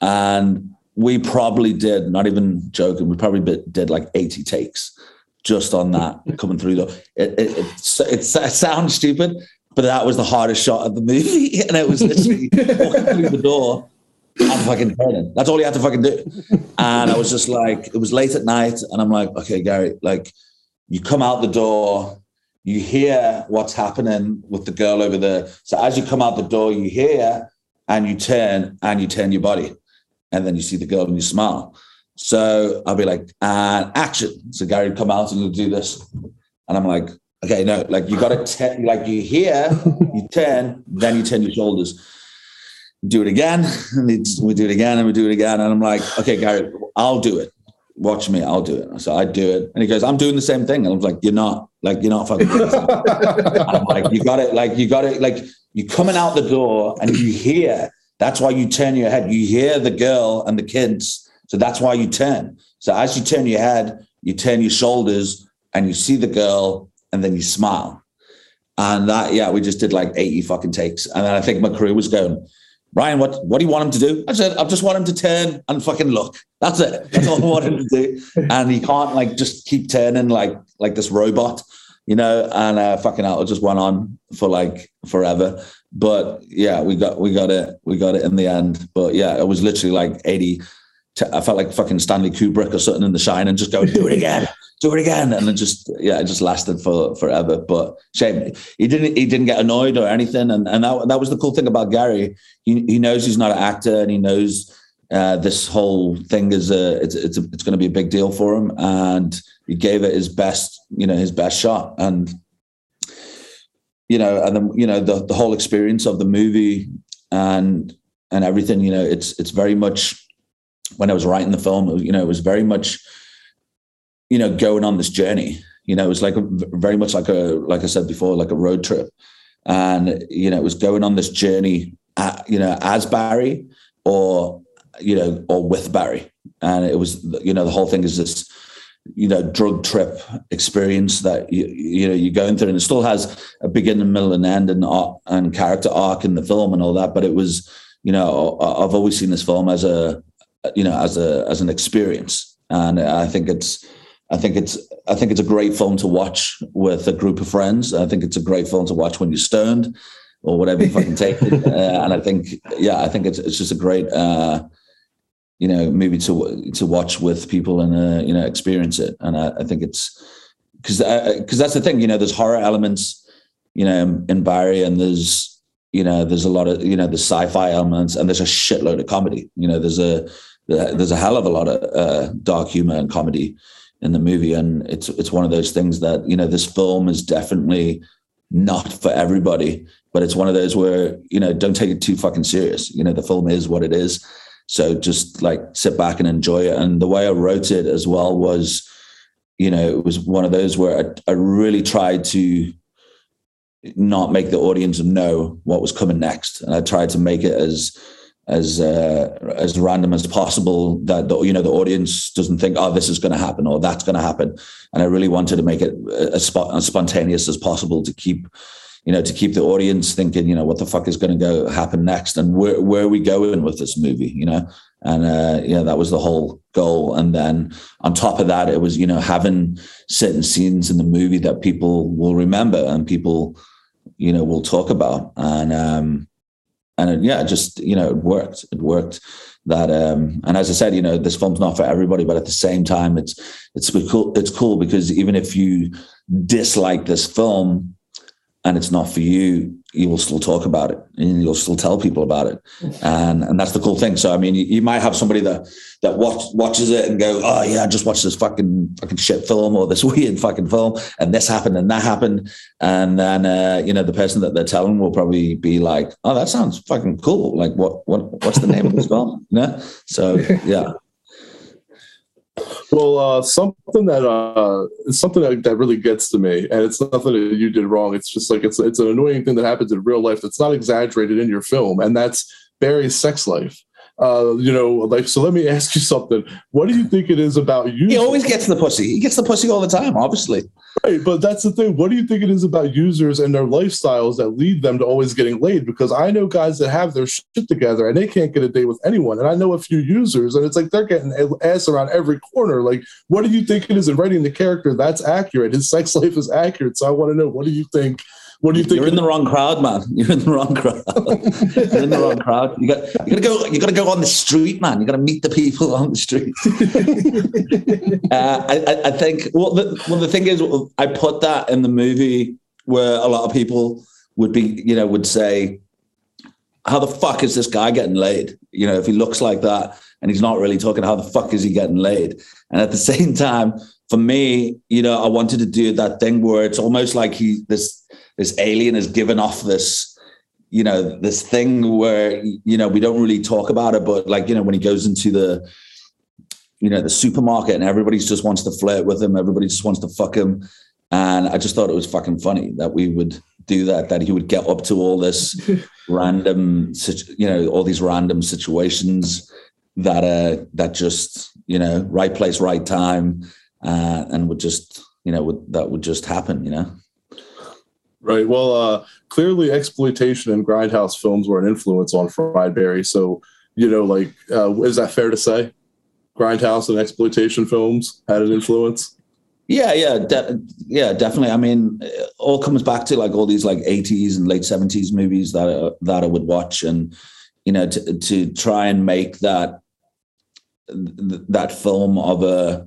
S6: And we probably did, not even joking, we probably did like 80 takes just on that coming through. The, it, it, it, it, it sounds stupid, but that was the hardest shot of the movie. And it was literally walking through the door and fucking turning. That's all you had to fucking do. And I was just like, it was late at night. And I'm like, okay, Gary, like, you come out the door, you hear what's happening with the girl over there. So as you come out the door, you hear and you turn and you turn your body. And then you see the girl and you smile. So I'll be like, and action. So Gary come out and do this. And I'm like, okay, no, like you got to, like you hear, you turn, then you turn your shoulders. Do it again. And we do it again and we do it again. And I'm like, okay, Gary, I'll do it. Watch me, I'll do it. So I do it. And he goes, I'm doing the same thing. And I'm like, you're not, like, you're not fucking. I'm like, you got it, like, you got it, like, you're coming out the door and you hear, that's why you turn your head. You hear the girl and the kids. So that's why you turn. So as you turn your head, you turn your shoulders and you see the girl and then you smile. And that, yeah, we just did like 80 fucking takes. And then I think my crew was going, Ryan, what, what do you want him to do? I said, I just want him to turn and fucking look. That's it. That's all I want him to do. And he can't like just keep turning like like this robot, you know, and uh, fucking hell, it just went on for like forever. But yeah, we got we got it. We got it in the end. But yeah, it was literally like 80. t- I felt like fucking Stanley Kubrick or something in the shine and just go, do it again, do it again. And it just, yeah, it just lasted for forever. But shame. He didn't he didn't get annoyed or anything. And and that, that was the cool thing about Gary. He he knows he's not an actor and he knows uh, this whole thing is a it's it's, a, it's going to be a big deal for him, and he gave it his best, you know, his best shot, and you know, and then you know the the whole experience of the movie and and everything, you know, it's it's very much when I was writing the film, you know, it was very much you know going on this journey. You know, it was like a, very much like a like I said before, like a road trip, and you know, it was going on this journey, at, you know, as Barry or you know, or with Barry. And it was, you know, the whole thing is this, you know, drug trip experience that you, you know you're going through, and it still has a beginning, middle, and end, and and character arc in the film and all that. But it was, you know, I've always seen this film as a, you know, as a as an experience, and I think it's. I think it's I think it's a great film to watch with a group of friends. I think it's a great film to watch when you're stoned or whatever you fucking take it. Uh, and I think yeah, I think it's it's just a great uh, you know movie to to watch with people and uh, you know experience it. And I, I think it's because because that's the thing. You know, there's horror elements. You know, in Barry, and there's you know there's a lot of you know the sci-fi elements, and there's a shitload of comedy. You know, there's a there's a hell of a lot of uh, dark humor and comedy in the movie, and it's it's one of those things that you know this film is definitely not for everybody, but it's one of those where you know don't take it too fucking serious. You know, the film is what it is, so just like sit back and enjoy it. And the way I wrote it as well was, you know, it was one of those where I, I really tried to not make the audience know what was coming next, and I tried to make it as as uh, as random as possible that the, you know the audience doesn't think oh this is going to happen or that's going to happen. And i really wanted to make it as, spot, as spontaneous as possible to keep you know to keep the audience thinking you know what the fuck is going to go happen next and where where are we going with this movie you know? And uh yeah that was the whole goal. And then on top of that it was you know having certain scenes in the movie that people will remember and people you know will talk about. And um and it, yeah, just you know, it worked. It worked. That um, and as I said, you know, this film's not for everybody, but at the same time, it's it's cool. It's cool because even if you dislike this film and it's not for you, you will still talk about it and you'll still tell people about it, and and that's the cool thing. So I mean, you, you might have somebody that that watch, watches it and go, oh yeah, I just watched this fucking fucking shit film or this weird fucking film, and this happened and that happened, and then uh, you know the person that they're telling will probably be like, oh, that sounds fucking cool. Like what what what's the name of this film? You know? So yeah.
S5: Well, uh, something that uh, something that, that really gets to me, and it's nothing that you did wrong. It's just like it's it's an annoying thing that happens in real life that's not exaggerated in your film, and that's Barry's sex life. Uh, you know, like so. Let me ask you something. What do you think it is about you?
S6: He always gets the pussy. He gets the pussy all the time, obviously.
S5: Right, but that's the thing. What do you think it is about users and their lifestyles that lead them to always getting laid? Because I know guys that have their shit together and they can't get a date with anyone. And I know a few users, and it's like they're getting ass around every corner. Like, what do you think it is in writing the character that's accurate? His sex life is accurate. So I want to know what do you think? What do you think?
S6: You're in the wrong crowd, man. You're in the wrong crowd. You're in the wrong crowd. You got you gotta go you gotta go on the street, man. You gotta meet the people on the street. uh, I, I, I think well the well the thing is I put that in the movie where a lot of people would be, you know, would say, How the fuck is this guy getting laid? You know, if he looks like that and he's not really talking, how the fuck is he getting laid? And at the same time, for me, you know, I wanted to do that thing where it's almost like he this this alien has given off this you know this thing where you know we don't really talk about it but like you know when he goes into the you know the supermarket and everybody just wants to flirt with him everybody just wants to fuck him. And i just thought it was fucking funny that we would do that that he would get up to all this random you know all these random situations that uh that just you know right place right time uh and would just you know would, that would just happen you know
S5: Right. Well, uh, clearly, exploitation and grindhouse films were an influence on Fried Barry. So, you know, like, uh, is that fair to say? Grindhouse and exploitation films had an influence.
S6: Yeah, yeah, de- yeah, definitely. I mean, all comes back to like all these like '80s and late '70s movies that I, that I would watch, and you know, to to try and make that that film of a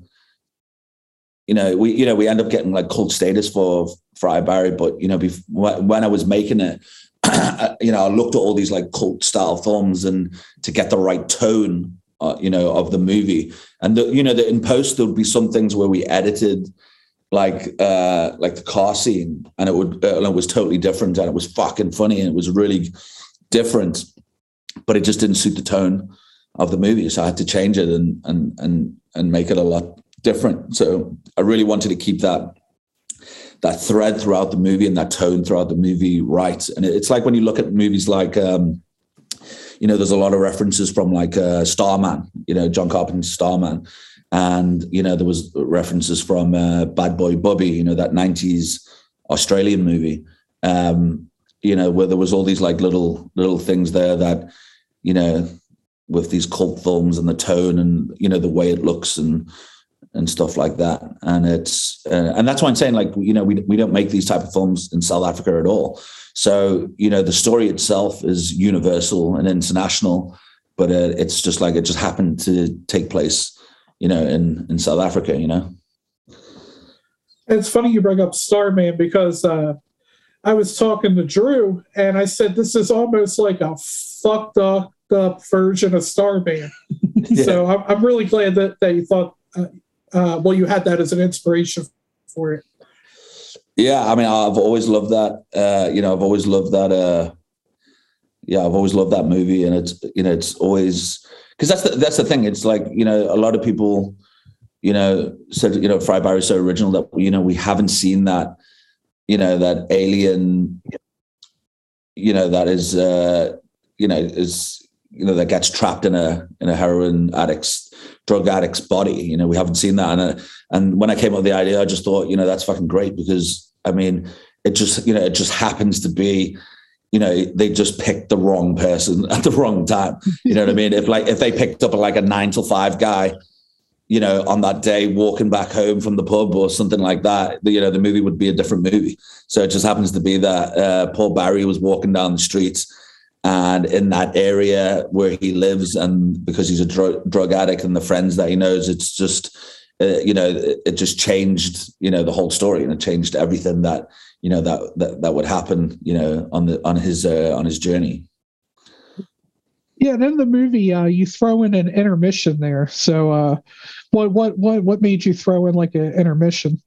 S6: you know, we you know we end up getting like cult status for Fried Barry, but you know, before, when I was making it, you know, I looked at all these like cult style films and to get the right tone, uh, you know, of the movie, and the, you know, the, in post there would be some things where we edited like uh like the car scene, and it would uh, and it was totally different, and it was fucking funny, and it was really different, but it just didn't suit the tone of the movie, so I had to change it and and and and make it a lot different. So I really wanted to keep that that thread throughout the movie and that tone throughout the movie right. And it's like when you look at movies like, um, you know, there's a lot of references from like uh, Starman, you know, John Carpenter's Starman. And, you know, there was references from uh, Bad Boy Bubby, you know, that 90s Australian movie, um, you know, where there was all these like little, little things there that, you know, with these cult films and the tone and, you know, the way it looks and, and stuff like that. And it's uh, and that's why I'm saying like you know we we don't make these type of films in South Africa at all. So you know the story itself is universal and international, but uh, it's just like it just happened to take place, you know, in in South Africa. You know.
S7: It's funny you bring up Starman because uh, I was talking to Drew and I said this is almost like a fucked up, version of Starman. yeah. So I'm, I'm really glad that, that you thought uh, uh, well, you had that as an inspiration for it.
S6: Yeah, I mean, I've always loved that. Uh, you know, I've always loved that. Uh, yeah, I've always loved that movie, and it's you know, it's always because that's the that's the thing. It's like you know, a lot of people, you know, said you know, Fried Barry is so original that you know we haven't seen that, you know, that alien, you know, that is, uh, you know, is you know that gets trapped in a in a heroin addict's drug addict's body. You know, we haven't seen that. And uh, and when I came up with the idea, I just thought, you know, that's fucking great because I mean, it just you know, it just happens to be, you know, they just picked the wrong person at the wrong time. You know what I mean? If like if they picked up like a nine to five guy, you know, on that day walking back home from the pub or something like that, you know, the movie would be a different movie. So it just happens to be that uh, Paul Barry was walking down the streets and in that area where he lives and because he's a dr- drug addict and the friends that he knows it's just uh, you know it, it, just changed you know the whole story and it changed everything that you know that that, that would happen you know on the on his uh, on his journey.
S2: Yeah and in the movie uh, you throw in an intermission there. So uh what what what what made you throw in like an intermission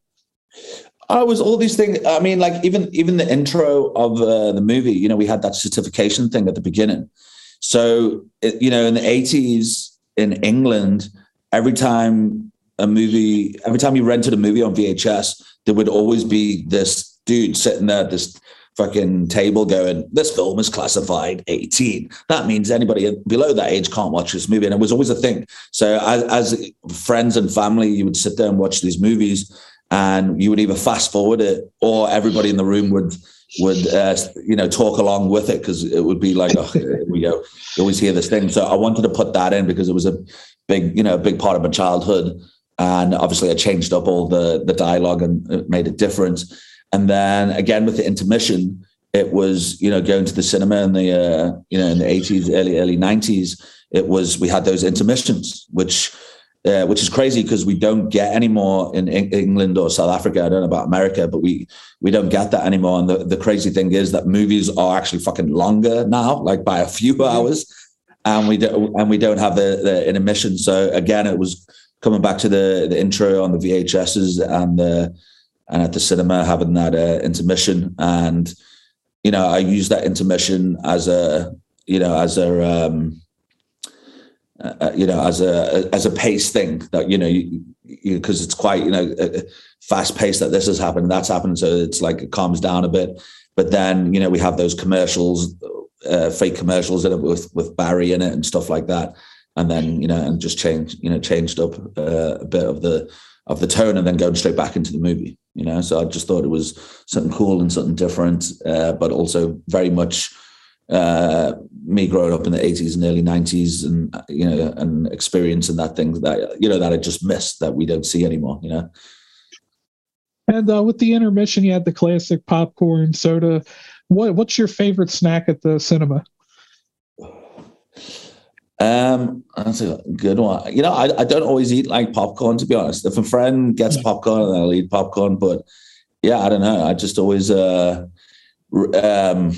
S6: I was all these things. I mean, like even even the intro of uh, the movie, you know, we had that certification thing at the beginning. So it, you know, in the eighties in England, every time a movie, every time you rented a movie on VHS, there would always be this dude sitting there, this fucking table going, this film is classified 18. That means anybody below that age can't watch this movie. And it was always a thing. So as, as friends and family, you would sit there and watch these movies and you would either fast forward it or everybody in the room would would uh, you know talk along with it because it would be like oh, here we go. You always hear this thing. So i wanted to put that in because it was a big you know a big part of my childhood. And obviously i changed up all the the dialogue and it made it different and then again with the intermission it was you know going to the cinema in the uh, you know in the 80s early early 90s it was we had those intermissions which uh, which is crazy because we don't get anymore in, in England or South Africa. I don't know about America, but we we don't get that anymore. And the, the crazy thing is that movies are actually fucking longer now, like by a few hours, and we don't and we don't have the, the intermission. So again, it was coming back to the the intro on the VHSs and the and at the cinema having that uh, intermission, and you know I use that intermission as a you know as a um, uh, you know, as a as a pace thing that you know, because it's quite you know fast paced that this has happened, that's happened, so it's like it calms down a bit. But then you know we have those commercials, uh, fake commercials in it with with Barry in it and stuff like that, and then you know and just change you know changed up uh, a bit of the of the tone and then going straight back into the movie. You know, so I just thought it was something cool and something different, uh, but also very much uh, me growing up in the 80s and early 90s and you know and experiencing that thing that you know that I just missed that we don't see anymore you know?
S7: And uh, with the intermission, you had the classic popcorn, soda. What What's your favorite snack at the cinema?
S6: um that's a good one. You know I, I don't always eat like popcorn to be honest. If a friend gets popcorn then I'll eat popcorn but yeah I don't know. I just always uh um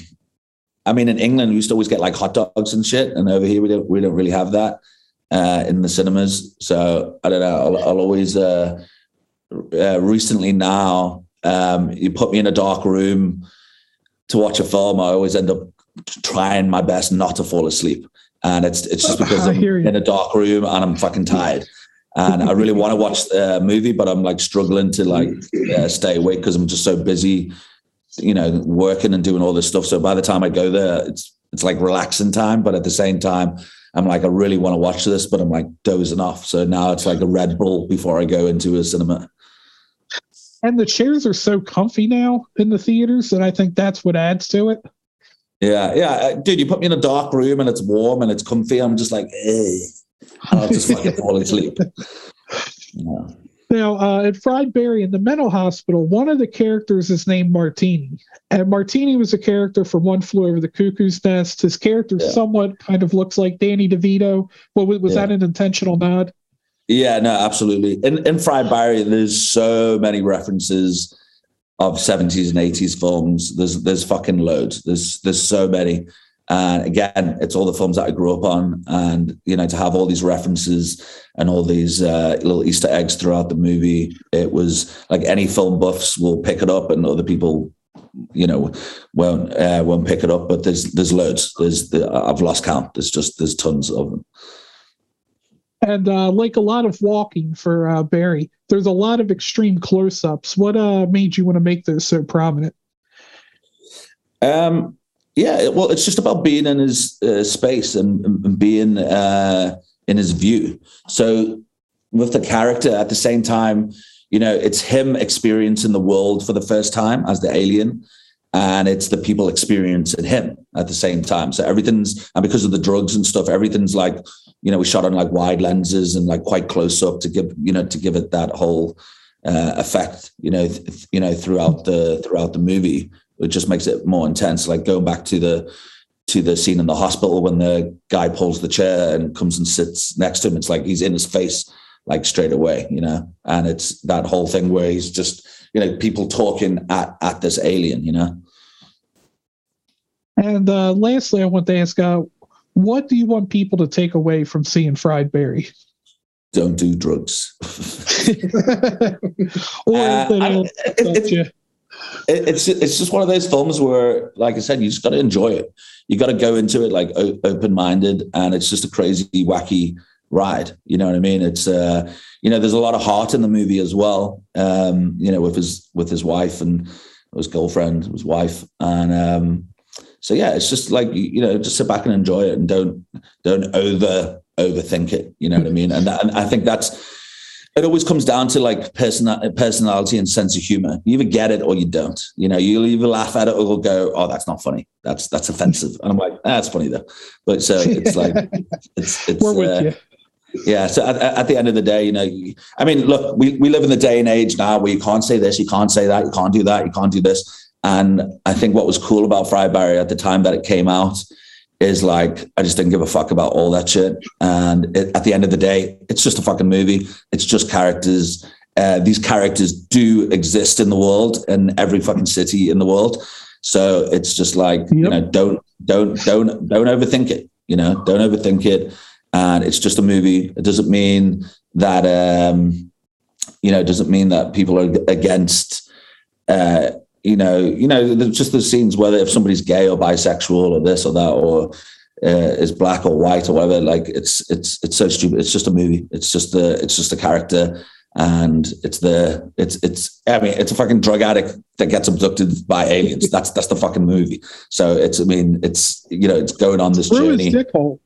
S6: I mean, in England, we used to always get like hot dogs and shit, and over here we don't we don't really have that uh, in the cinemas. So I don't know. I'll, I'll always uh, uh, recently now um, you put me in a dark room to watch a film. I always end up trying my best not to fall asleep, and it's it's just because I'm in a dark room and I'm fucking tired. And I really want to watch a movie, but I'm like struggling to like uh, stay awake because I'm just so busy you know, working and doing all this stuff. So by the time I go there, it's it's like relaxing time, but at the same time, I'm like, I really want to watch this, but I'm like dozing off. So now it's like a Red Bull before I go into a cinema.
S7: And the chairs are so comfy now in the theaters that I think that's what adds to it.
S6: Yeah, yeah, Uh, dude. You put me in a dark room and it's warm and it's comfy. I'm just like, eh. I'll just fucking fall asleep. Yeah.
S7: Now, uh, at Fried Barry in the mental hospital, one of the characters is named Martini. And Martini was a character from One Flew Over the Cuckoo's Nest. His character
S6: Yeah.
S7: somewhat kind of looks like Danny DeVito. Well, was,
S6: Yeah.
S7: that an intentional nod?
S6: Yeah, no, absolutely. In in Fried Barry, there's so many references of 70s and 80s films. There's there's fucking loads. There's there's so many. And again, it's all the films that I grew up on, and you know, to have all these references and all these uh, little Easter eggs throughout the movie, it was like any film buffs will pick it up, and other people, you know, won't uh, won't pick it up. But there's there's loads. There's the, I've lost count. There's just there's tons of them.
S7: And uh, like a lot of walking for uh, Barry, there's a lot of extreme close ups. What uh, made you want to make those so prominent?
S6: Um, yeah, well, it's just about being in his uh, space and, and being uh, in his view. So, with the character at the same time, you know, it's him experiencing the world for the first time as the alien, and it's the people experiencing him at the same time. So everything's and because of the drugs and stuff, everything's like, you know, we shot on like wide lenses and like quite close up to give, you know, to give it that whole uh, effect, you know, th- you know, throughout the throughout the movie it just makes it more intense. Like going back to the to the scene in the hospital when the guy pulls the chair and comes and sits next to him. It's like he's in his face like straight away, you know. And it's that whole thing where he's just, you know, people talking at at this alien, you know.
S7: And uh, lastly, I want to ask, uh, what do you want people to take away from seeing Fried Barry?
S6: Don't do drugs.
S7: or
S6: Uh, I- it- it-
S7: you.
S6: It, it's it's just one of those films where, like I said, you just got to enjoy it. You got to go into it like o- open minded, and it's just a crazy, wacky ride. You know what I mean? It's uh, you know, there's a lot of heart in the movie as well. Um, you know, with his with his wife and his girlfriend, his wife, and um, so yeah, it's just like you you know, just sit back and enjoy it, and don't don't over overthink it. You know what I mean? And, that, and I think that's it. Always comes down to like person personality and sense of humor. You either get it or you don't. You know, you'll either laugh at it or go, "Oh, that's not funny. That's that's offensive." And I'm like, ah, "That's funny though." But so it's like it's it's
S7: We're with
S6: uh,
S7: you.
S6: yeah. So at, at the end of the day, you know, I mean, look, we, we live in the day and age now where you can't say this, you can't say that, you can't do that, you can't do this. And I think what was cool about Fried Barry at the time that it came out is like, I just didn't give a fuck about all that shit. And it, at the end of the day, it's just a fucking movie. It's just characters. Uh, these characters do exist in the world in every fucking city in the world. So it's just like, you know, don't, don't, don't, don't overthink it. You know, don't overthink it and it's just a movie. It doesn't mean that um, you know, it doesn't mean that people are against uh, you know, you know, just the scenes whether if somebody's gay or bisexual or this or that or uh, is black or white or whatever. Like it's it's it's so stupid. It's just a movie. It's just a it's just a character. And it's the it's it's I mean it's a fucking drug addict that gets abducted by aliens. That's that's the fucking movie. So it's I mean it's you know it's going on this
S7: Through
S6: journey
S7: his dick hole.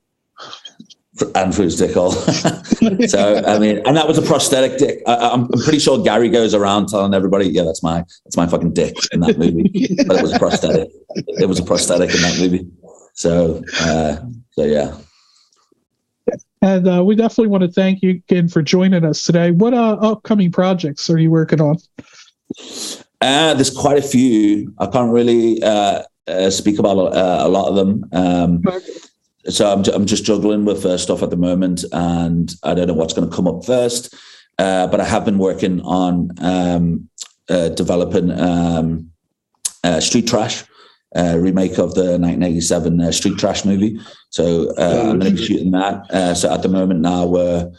S6: And through his dick hole. so I mean, and that was a prosthetic dick. I, I'm, I'm pretty sure Gary goes around telling everybody, "Yeah, that's my that's my fucking dick" in that movie. but it was a prosthetic. It was a prosthetic in that movie. So uh, so yeah.
S7: And uh, we definitely want to thank you again for joining us today. What uh, upcoming projects are you working on?
S6: Uh, there's quite a few. I can't really uh, uh, speak about uh, a lot of them. Um, so I'm, I'm just juggling with uh, stuff at the moment, and I don't know what's going to come up first. Uh, but I have been working on um, uh, developing um, uh, Street Trash, uh, remake of the 1987 uh, Street Trash movie. So uh, I'm going to be shooting that. Uh, so at the moment now we're,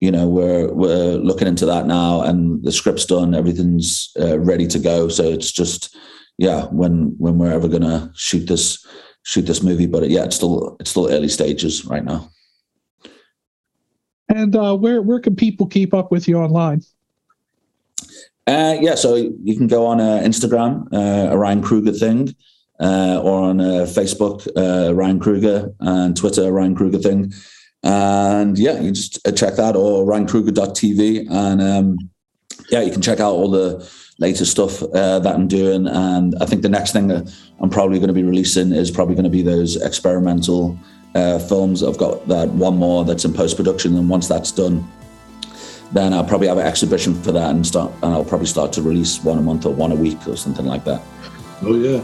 S6: you know, we're we're looking into that now, and the script's done, everything's uh, ready to go. So it's just, yeah, when when we're ever going to shoot this shoot this movie. But yeah, it's still it's still early stages right now.
S7: And uh, where where can people keep up with you online?
S6: Uh, yeah, so you can go on uh, Instagram, uh, a Ryan Kruger thing, uh, or on uh, Facebook, uh, Ryan Kruger, and Twitter, Ryan Kruger thing. And yeah, you just check that or ryankruger.tv. And um, yeah, you can check out all the latest stuff uh, that I'm doing. And I think the next thing that I'm probably going to be releasing is probably going to be those experimental uh, films. I've got that one more that's in post production. And once that's done, then I'll probably have an exhibition for that and start and I'll probably start to release one a month or one a week or something like that.
S5: Oh yeah.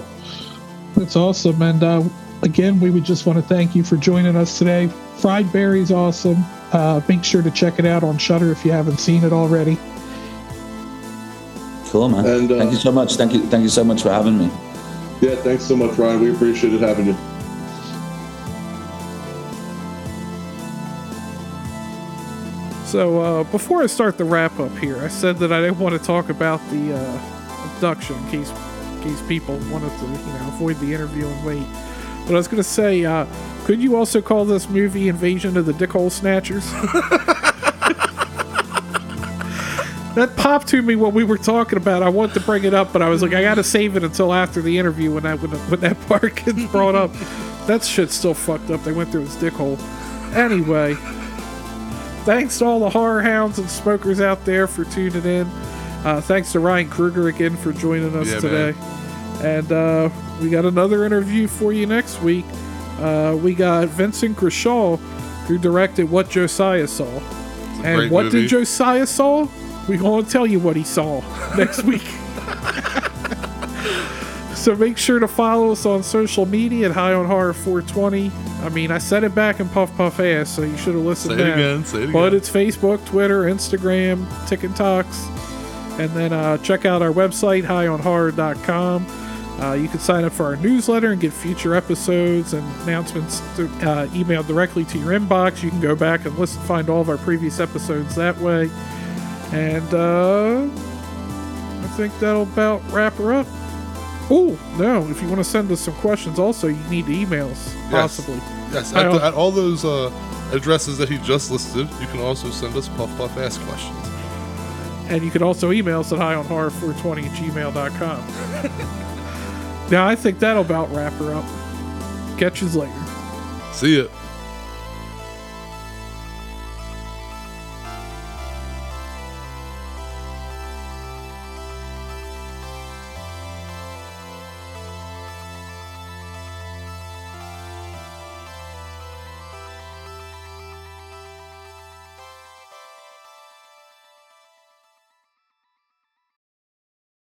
S7: That's awesome. And uh, again, we would just want to thank you for joining us today. Fried Barry's awesome. Uh, make sure to check it out on Shudder if you haven't seen it already.
S6: Cool man.
S5: And, uh,
S6: thank you so much. Thank you thank you so much for having me.
S5: Yeah, thanks so much, Ryan. We appreciate it having you.
S2: So uh, before I start the wrap up here, I said that I didn't want to talk about the uh, abduction in case in case people wanted to you know avoid the interview and wait. But I was going to say, uh, could you also call this movie Invasion of the Dickhole Snatchers? that popped to me when we were talking about. it. I wanted to bring it up, but I was like, I got to save it until after the interview when that when, when that part gets brought up. That shit's still fucked up. They went through his dickhole. Anyway thanks to all the horror hounds and smokers out there for tuning in. Uh, thanks to Ryan Kruger again for joining us
S1: Yeah,
S2: today. And uh, we got another interview for you next week. Uh, we got Vincent Grashaw, who directed What Josiah Saw. And what
S1: movie.
S2: did Josiah saw? We're going to tell you what he saw next week. so make sure to follow us on social media at High on Horror 420. I mean, I said it back in Puff Puff Ask, so you should have listened
S1: Say it again. Say it again.
S2: But it's Facebook, Twitter, Instagram, TikToks. And then uh, check out our website, highonhorror.com. Uh, you can sign up for our newsletter and get future episodes and announcements to, uh, emailed directly to your inbox. You can go back and listen, find all of our previous episodes that way. And uh, I think that'll about wrap her up. Oh, no, if you want to send us some questions, also, you need to email us, possibly.
S1: Yes, at, the, at all those uh, addresses that he just listed, you can also send us Puff Puff Ask questions.
S2: And you can also email us at highonhorror420 at gmail.com. now, I think that'll about wrap her up. Catch you later.
S1: See ya.